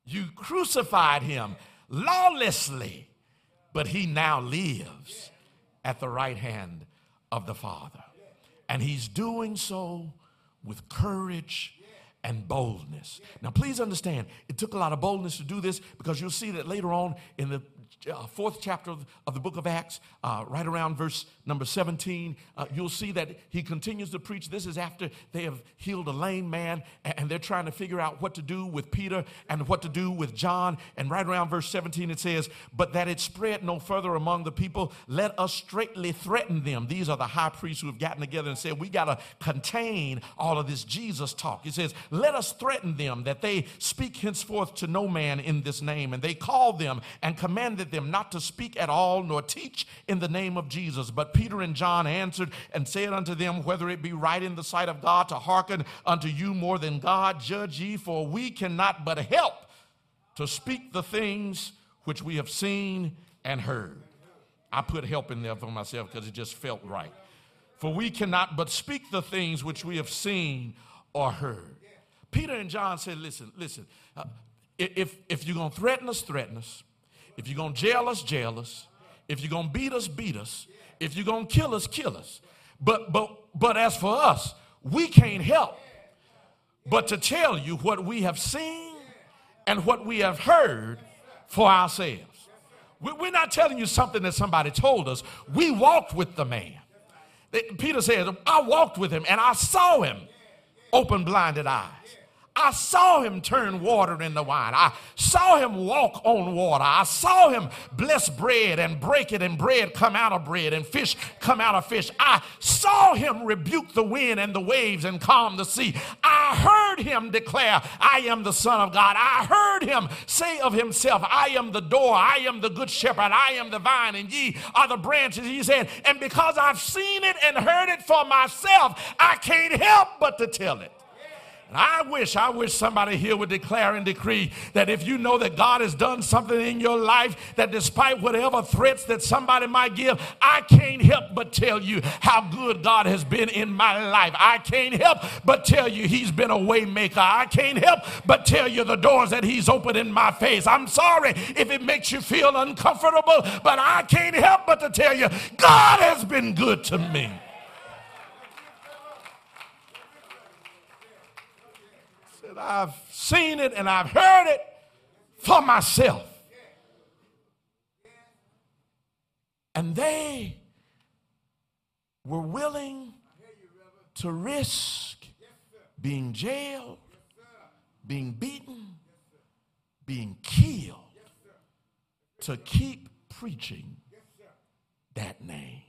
You crucified him lawlessly, but he now lives at the right hand of the Father. And he's doing so with courage and boldness. Now, please understand, it took a lot of boldness to do this because you'll see that later on in the uh, fourth chapter of, of, the book of Acts, uh, right around verse number 17, uh, you'll see that he continues to preach. This is after they have healed a lame man, and, they're trying to figure out what to do with Peter and what to do with John. And right around verse 17, it says, But that it spread no further among the people, let us straightly threaten them. These are the high priests who have gotten together and said, We got to contain all of this Jesus talk. He says, Let us threaten them that they speak henceforth to no man in this name. And they called them and commanded them not to speak at all nor teach in the name of Jesus. But Peter and John answered and said unto them, Whether it be right in the sight of God to hearken unto you more than God, judge ye, for we cannot but help to speak the things which we have seen and heard. I put help in there for myself because it just felt right. For we cannot but speak the things which we have seen or heard. Peter and John said, Listen, listen, uh, if, if you're going to threaten us, threaten us. If you're going to jail us, jail us. If you're going to beat us, beat us. If you're going to kill us, kill us. But, but, but as for us, we can't help but to tell you what we have seen and what we have heard for ourselves. We're not telling you something that somebody told us. We walked with the man. Peter says, I walked with him and I saw him open blinded eyes. I saw him turn water into wine. I saw him walk on water. I saw him bless bread and break it, and bread come out of bread, and fish come out of fish. I saw him rebuke the wind and the waves and calm the sea. I heard him declare, I am the Son of God. I heard him say of himself, I am the door, I am the good shepherd, I am the vine, and ye are the branches. He said, and because I've seen it and heard it for myself, I can't help but to tell it. And I wish, I wish somebody here would declare and decree that if you know that God has done something in your life, that despite whatever threats that somebody might give, I can't help but tell you how good God has been in my life. I can't help but tell you He's been a waymaker. I can't help but tell you the doors that He's opened in my face. I'm sorry if it makes you feel uncomfortable, but I can't help but to tell you God has been good to me. I've seen it and I've heard it for myself. And they were willing to risk being jailed, being beaten, being killed to keep preaching that name.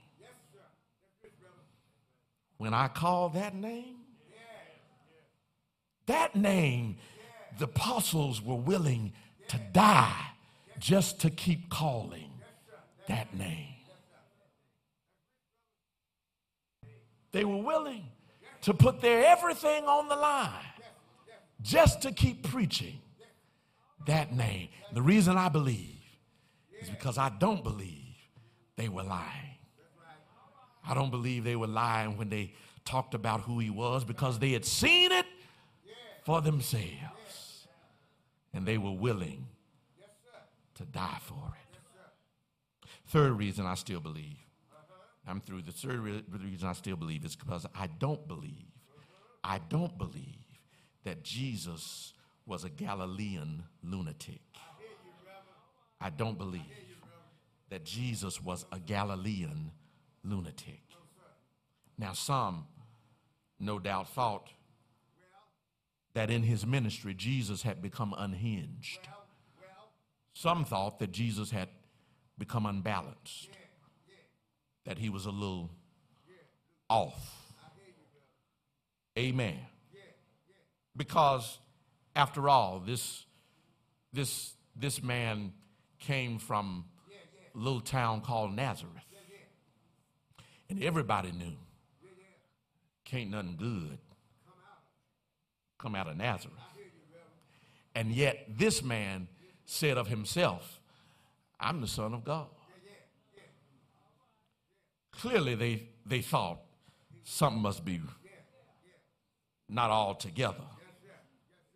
When I call that name, that name, the apostles were willing to die just to keep calling that name. They were willing to put their everything on the line just to keep preaching that name. The reason I believe is because I don't believe they were lying. I don't believe they were lying when they talked about who he was because they had seen it for themselves and they were willing to die for it. Third reason I still believe, I'm through. The third re- reason I still believe is because I don't believe, I don't believe that Jesus was a Galilean lunatic. I don't believe that Jesus was a Galilean lunatic. Now, some no doubt thought that in his ministry Jesus had become unhinged. Some thought that Jesus had become unbalanced, that he was a little off. Amen. Because after all, this, this, this man came from a little town called Nazareth. And everybody knew can't nothing good come out of Nazareth. And yet, this man said of himself, I'm the Son of God. Clearly, they, they thought something must be not all together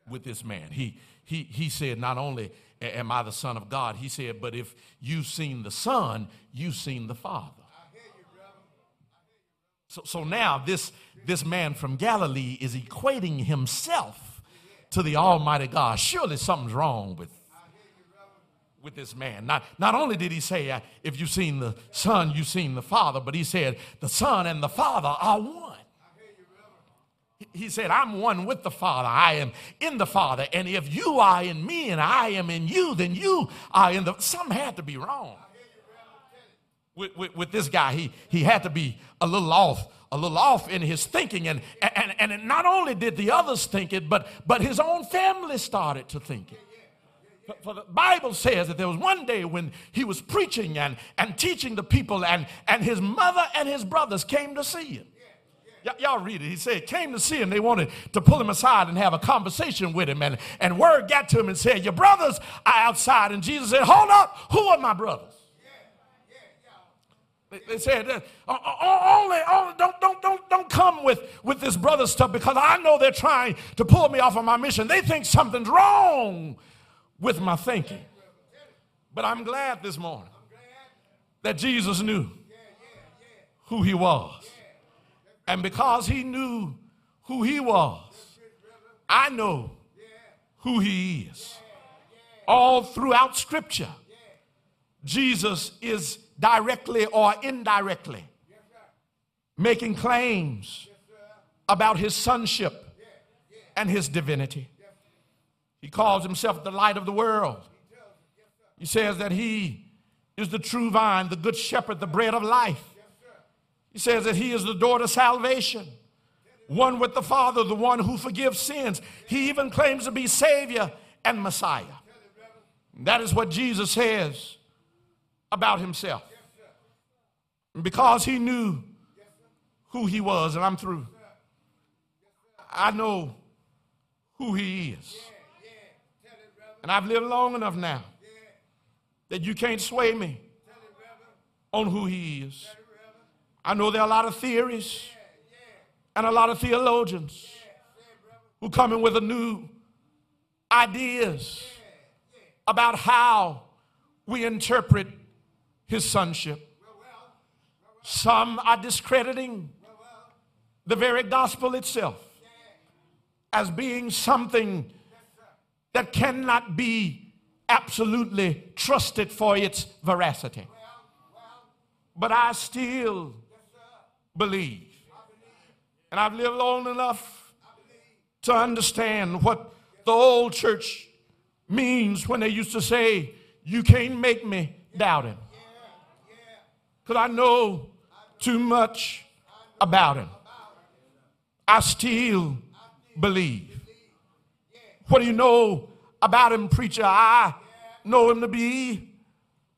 with this man. He, he, he said, Not only am I the Son of God, he said, but if you've seen the Son, you've seen the Father. So, so now this, this man from Galilee is equating himself to the Almighty God. Surely something's wrong with, with this man. Not, not only did he say, uh, if you've seen the Son, you've seen the Father, but he said, the Son and the Father are one. He said, I'm one with the Father. I am in the Father. And if you are in me and I am in you, then you are in the. Something had to be wrong with, with, with, this guy. He, he had to be a little off, a little off in his thinking. And, and, and not only did the others think it, but, but his own family started to think it. For the Bible says that there was one day when he was preaching and, and teaching the people, and, and his mother and his brothers came to see him. Y- y'all read it. He said, came to see him. They wanted to pull him aside and have a conversation with him. And, and word got to him and said, Your brothers are outside. And Jesus said, Hold up, who are my brothers? They said, uh, only, only don't, don't, don't, don't come with, with this brother stuff because I know they're trying to pull me off of my mission. They think something's wrong with my thinking. But I'm glad this morning that Jesus knew who he was. And because he knew who he was, I know who he is. All throughout Scripture, Jesus is directly or indirectly making claims about his sonship and his divinity. He calls himself the light of the world. He says that he is the true vine, the good shepherd, the bread of life. He says that he is the door to salvation, one with the Father, the one who forgives sins. He even claims to be Savior and Messiah. That is what Jesus says about himself. And because he knew who he was, and I'm through, I know who he is. And I've lived long enough now that you can't sway me on who he is. I know there are a lot of theories and a lot of theologians who come in with a new ideas about how we interpret his sonship. Some are discrediting the very gospel itself as being something that cannot be absolutely trusted for its veracity. But I still believe. And I've lived long enough to understand what the old church means when they used to say, You can't make me doubt him. Because I know too much about him. I still believe. What do you know about him, preacher? I know him to be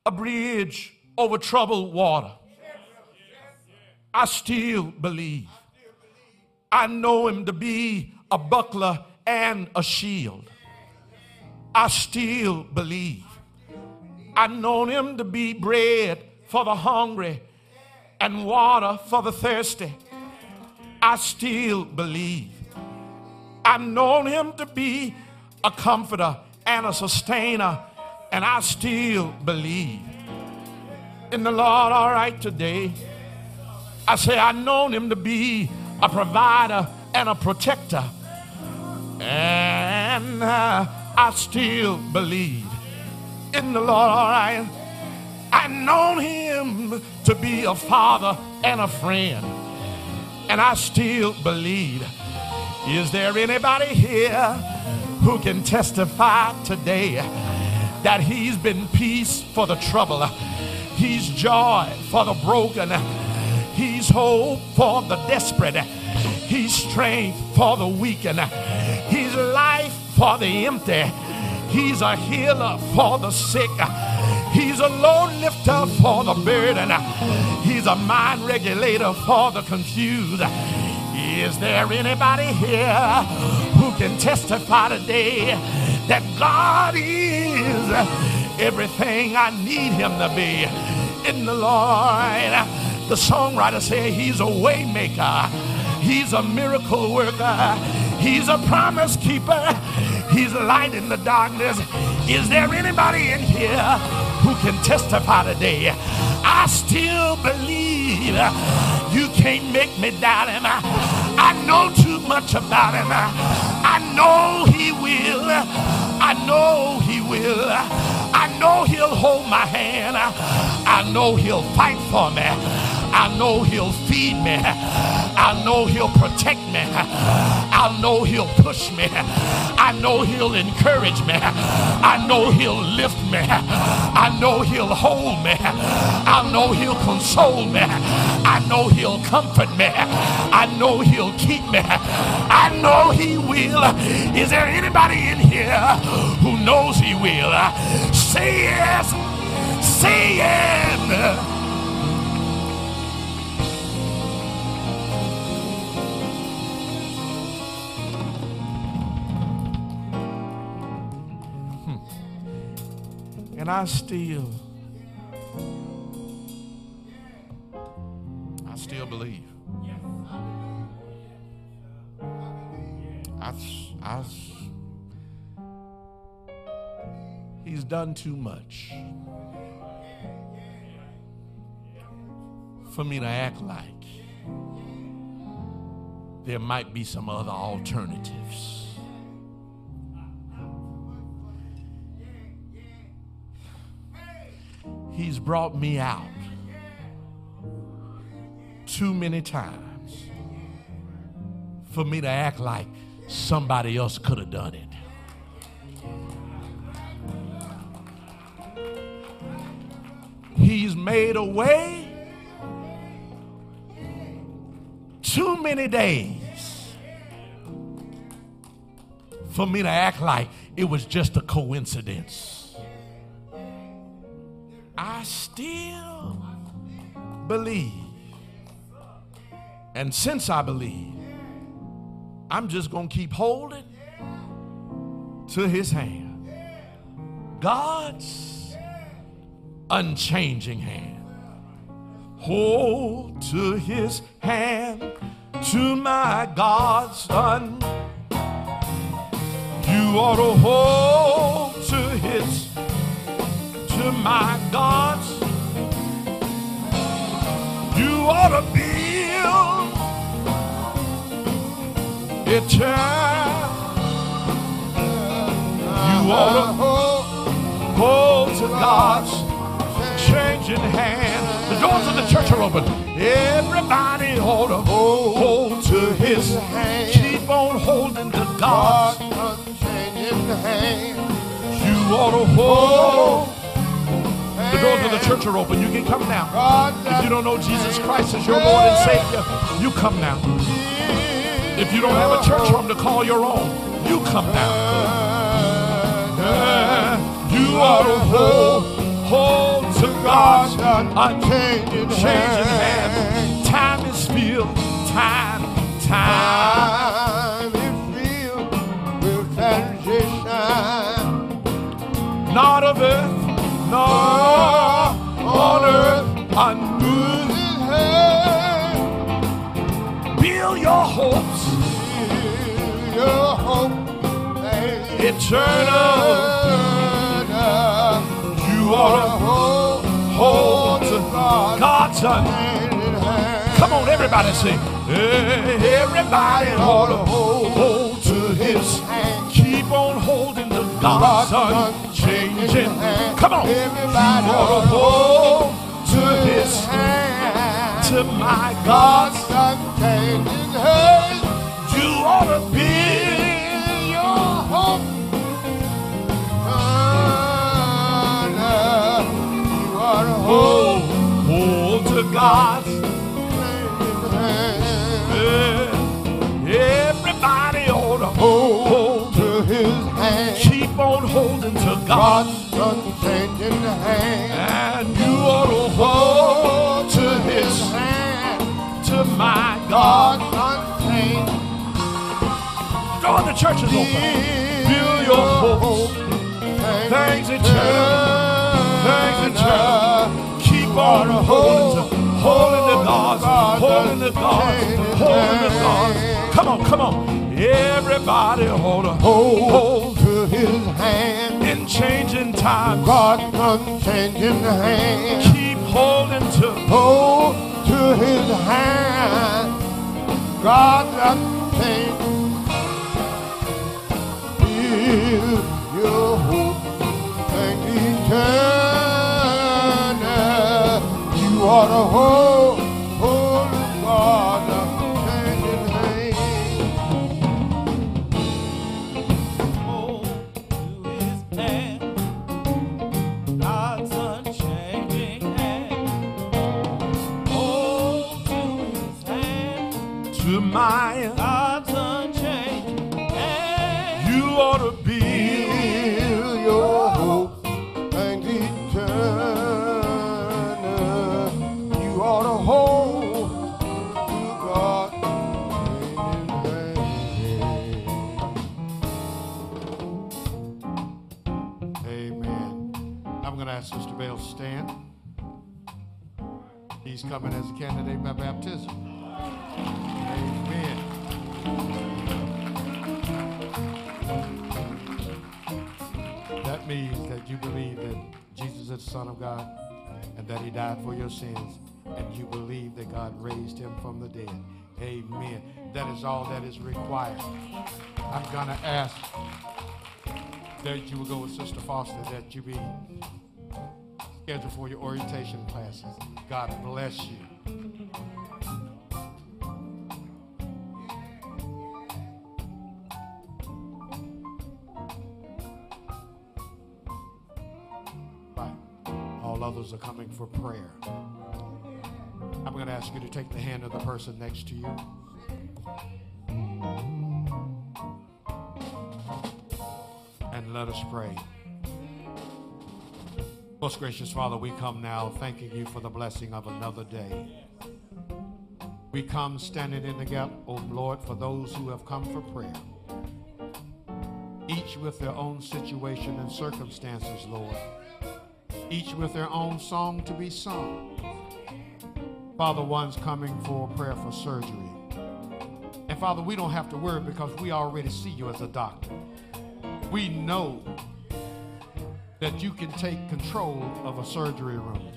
a bridge over troubled water. I still believe. I know him to be a buckler and a shield. I still believe. I know him to be bread for the hungry and water for the thirsty. I still believe. I've known him to be a comforter and a sustainer, and I still believe in the Lord all right today. I say I've known him to be a provider and a protector, and uh, I still believe in the Lord all right. I've known him to be a father and a friend, and I still believe. Is there anybody here who can testify today that he's been peace for the trouble? He's joy for the broken. He's hope for the desperate. He's strength for the weak. He's life for the empty. He's a healer for the sick. He's a load lifter for the burden. He's a mind regulator for the confused. Is there anybody here who can testify today that God is everything I need him to be in the Lord? The songwriter said he's a waymaker. He's a miracle worker. He's a promise keeper. He's light in the darkness. Is there anybody in here who can testify today? I still believe you can't make me doubt him. I know too much about him. I know he will. I know he will. I know he'll hold my hand. I know he'll fight for me. I know he'll feed me. I know he'll protect me. I know he'll push me. I know he'll encourage me. I know he'll lift me. I know he'll hold me. I know he'll console me. I know he'll comfort me. I know he'll keep me. I know he will. Is there anybody in here who knows he will? Say yes. Say yes. And I still, I still believe. I, I, he's done too much for me to act like there might be some other alternatives. He's brought me out too many times for me to act like somebody else could have done it. He's made a way too many days for me to act like it was just a coincidence. I still believe. And since I believe, I'm just going to keep holding to his hand. God's unchanging hand. Hold to his hand, to my God's son. You ought to hold to his, to my God's. You ought to build eternal. You ought to hold to God's changing hand. The doors of the church are open. Everybody ought to hold to his hand. Keep on holding to God's unchanging hand. You ought to hold. The doors of the church are open. You can come now. If you don't know Jesus Christ as your Lord and Savior, you come now. If you don't have a church home to call your own, you come now. You ought to hold, hold to God's unchanging hand. Time is filled, time, time is filled with transition. Not of earth, nor on earth, unmoved. Build your hopes, your hope, eternal. You ought to hold, hold to God's hand. Come on, everybody sing. Everybody ought to hold, hold to his hand. Keep on holding God's unchanging hand. Come on. Everybody ought to hold to his hand. To my God's unchanging hand. You ought to build your hope. You ought to hold, hold to God's hand. Everybody ought to hold, hold to his hand. On holding to God's unchanging hand. And you ought to hold to his hand. To my God unchanging. Door the church is open. Feel your hopes. Things eternal. Things eternal. Keep on holding to, holding to God's, holding to God's, holding to God's. Come on, come on. Everybody hold a hold, hold to his hand. In changing times. God's unchanging hand. Keep holding to hold to his hand. God's unchanging Build your hope and eternal. You are the hold, my God's unchanging. You ought to build your hope and eternal. You ought to hold to God. Amen. I'm going to ask Sister Bale to stand. He's coming as a candidate by baptism. Amen. That means that you believe that Jesus is the Son of God and that He died for your sins, and you believe that God raised Him from the dead. Amen. That is all that is required. I'm going to ask that you will go with Sister Foster, that you be scheduled for your orientation classes. God bless you. While others are coming for prayer. I'm going to ask you to take the hand of the person next to you. And let us pray. Most gracious Father, we come now thanking you for the blessing of another day. We come standing in the gap, O oh Lord, for those who have come for prayer. Each with their own situation and circumstances, Lord. Each with their own song to be sung. Father, one's coming for prayer for surgery. And Father, we don't have to worry because we already see you as a doctor. We know that you can take control of a surgery room.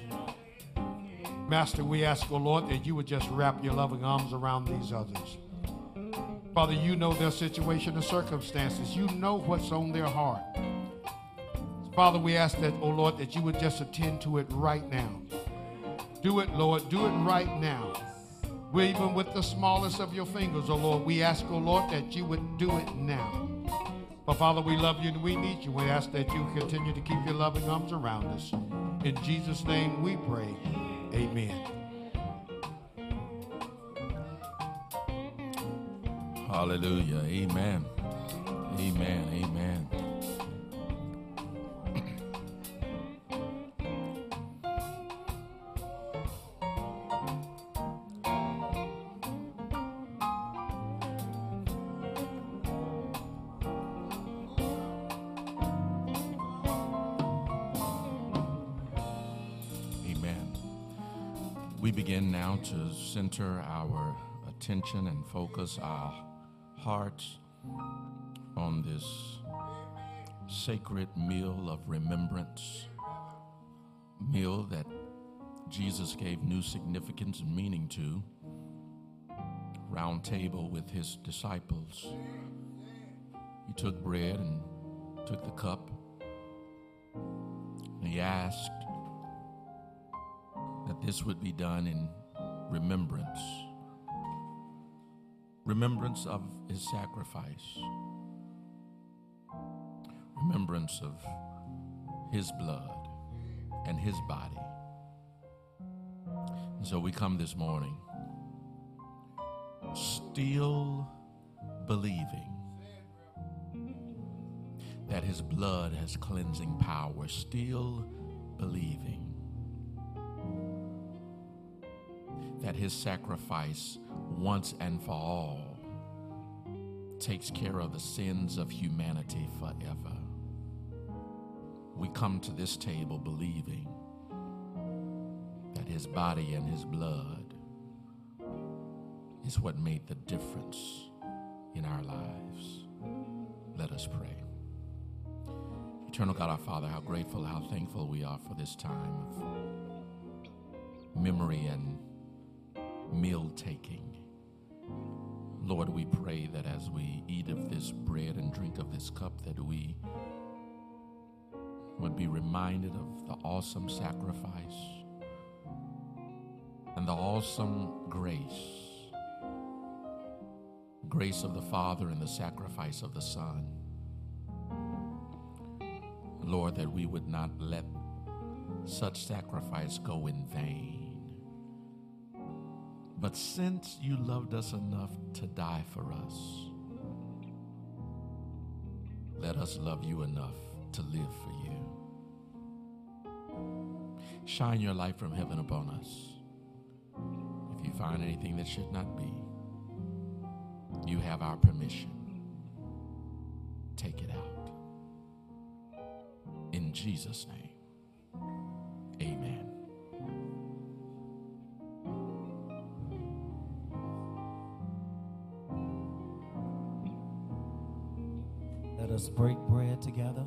Master, we ask, O oh Lord, that you would just wrap your loving arms around these others. Father, you know their situation and circumstances. You know what's on their heart. Father, we ask that, oh Lord, that you would just attend to it right now. Do it, Lord. Do it right now. we even with the smallest of your fingers, oh Lord, we ask, oh Lord, that you would do it now. But Father, we love you and we need you. We ask that you continue to keep your loving arms around us. In Jesus' name we pray. Amen. Hallelujah. Amen. Amen. Amen. To center our attention and focus our hearts on this sacred meal of remembrance, meal that Jesus gave new significance and meaning to, round table with his disciples. He took bread and took the cup, and he asked that this would be done in remembrance. Remembrance of his sacrifice. Remembrance of his blood and his body. And so we come this morning still believing that his blood has cleansing power, still believing that his sacrifice once and for all takes care of the sins of humanity forever. We come to this table believing that his body and his blood is what made the difference in our lives. Let us pray. Eternal God, our Father, how grateful, how thankful we are for this time of memory and meal taking. Lord, we pray that as we eat of this bread and drink of this cup, that we would be reminded of the awesome sacrifice and the awesome grace grace of the Father and the sacrifice of the Son. Lord, that we would not let such sacrifice go in vain. But since you loved us enough to die for us, let us love you enough to live for you. Shine your light from heaven upon us. If you find anything that should not be, you have our permission. Take it out. In Jesus' name, amen. Us break bread together.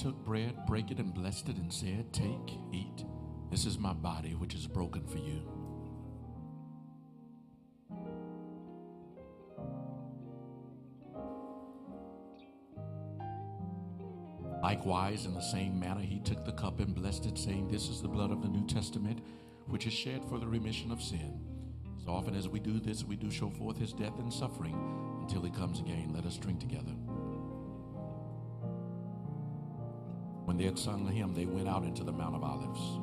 took bread, break it, and blessed it, and said, Take, eat. This is my body, which is broken for you. Likewise, in the same manner, he took the cup and blessed it, saying, This is the blood of the New Testament, which is shed for the remission of sin. As often as we do this, we do show forth his death and suffering until he comes again. Let us drink together. When they had sung the hymn, they went out into the Mount of Olives.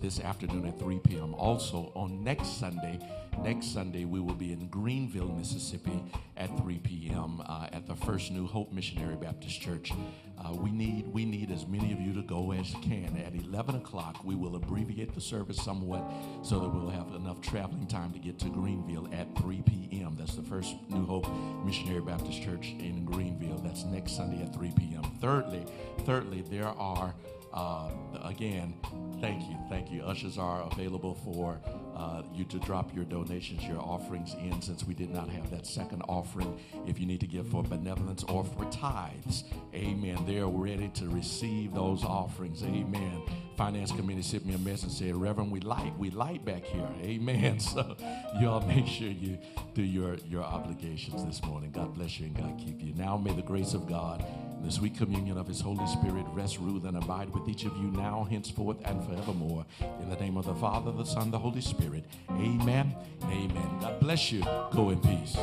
This afternoon at 3 p.m. Also, on next Sunday, next Sunday, we will be in Greenville, Mississippi at 3 p.m. Uh, at the First New Hope Missionary Baptist Church. Uh, we need we need as many of you to go as can. At 11 o'clock, we will abbreviate the service somewhat so that we'll have enough traveling time to get to Greenville at 3 p.m. That's the First New Hope Missionary Baptist Church in Greenville. That's next Sunday at 3 p.m. Thirdly, thirdly, there are uh, again, thank you, thank you. Ushers are available for uh, you to drop your donations, your offerings in, since we did not have that second offering. If you need to give for benevolence or for tithes, amen. They're ready to receive those offerings, amen. Finance committee sent me a message and said, Reverend, we light, we light back here, amen. So y'all make sure you do your, your obligations this morning. God bless you and God keep you. Now may the grace of God the sweet communion of his Holy Spirit rest, rule, and abide with each of you now, henceforth, and forevermore. In the name of the Father, the Son, the Holy Spirit. Amen. Amen. God bless you. Go in peace.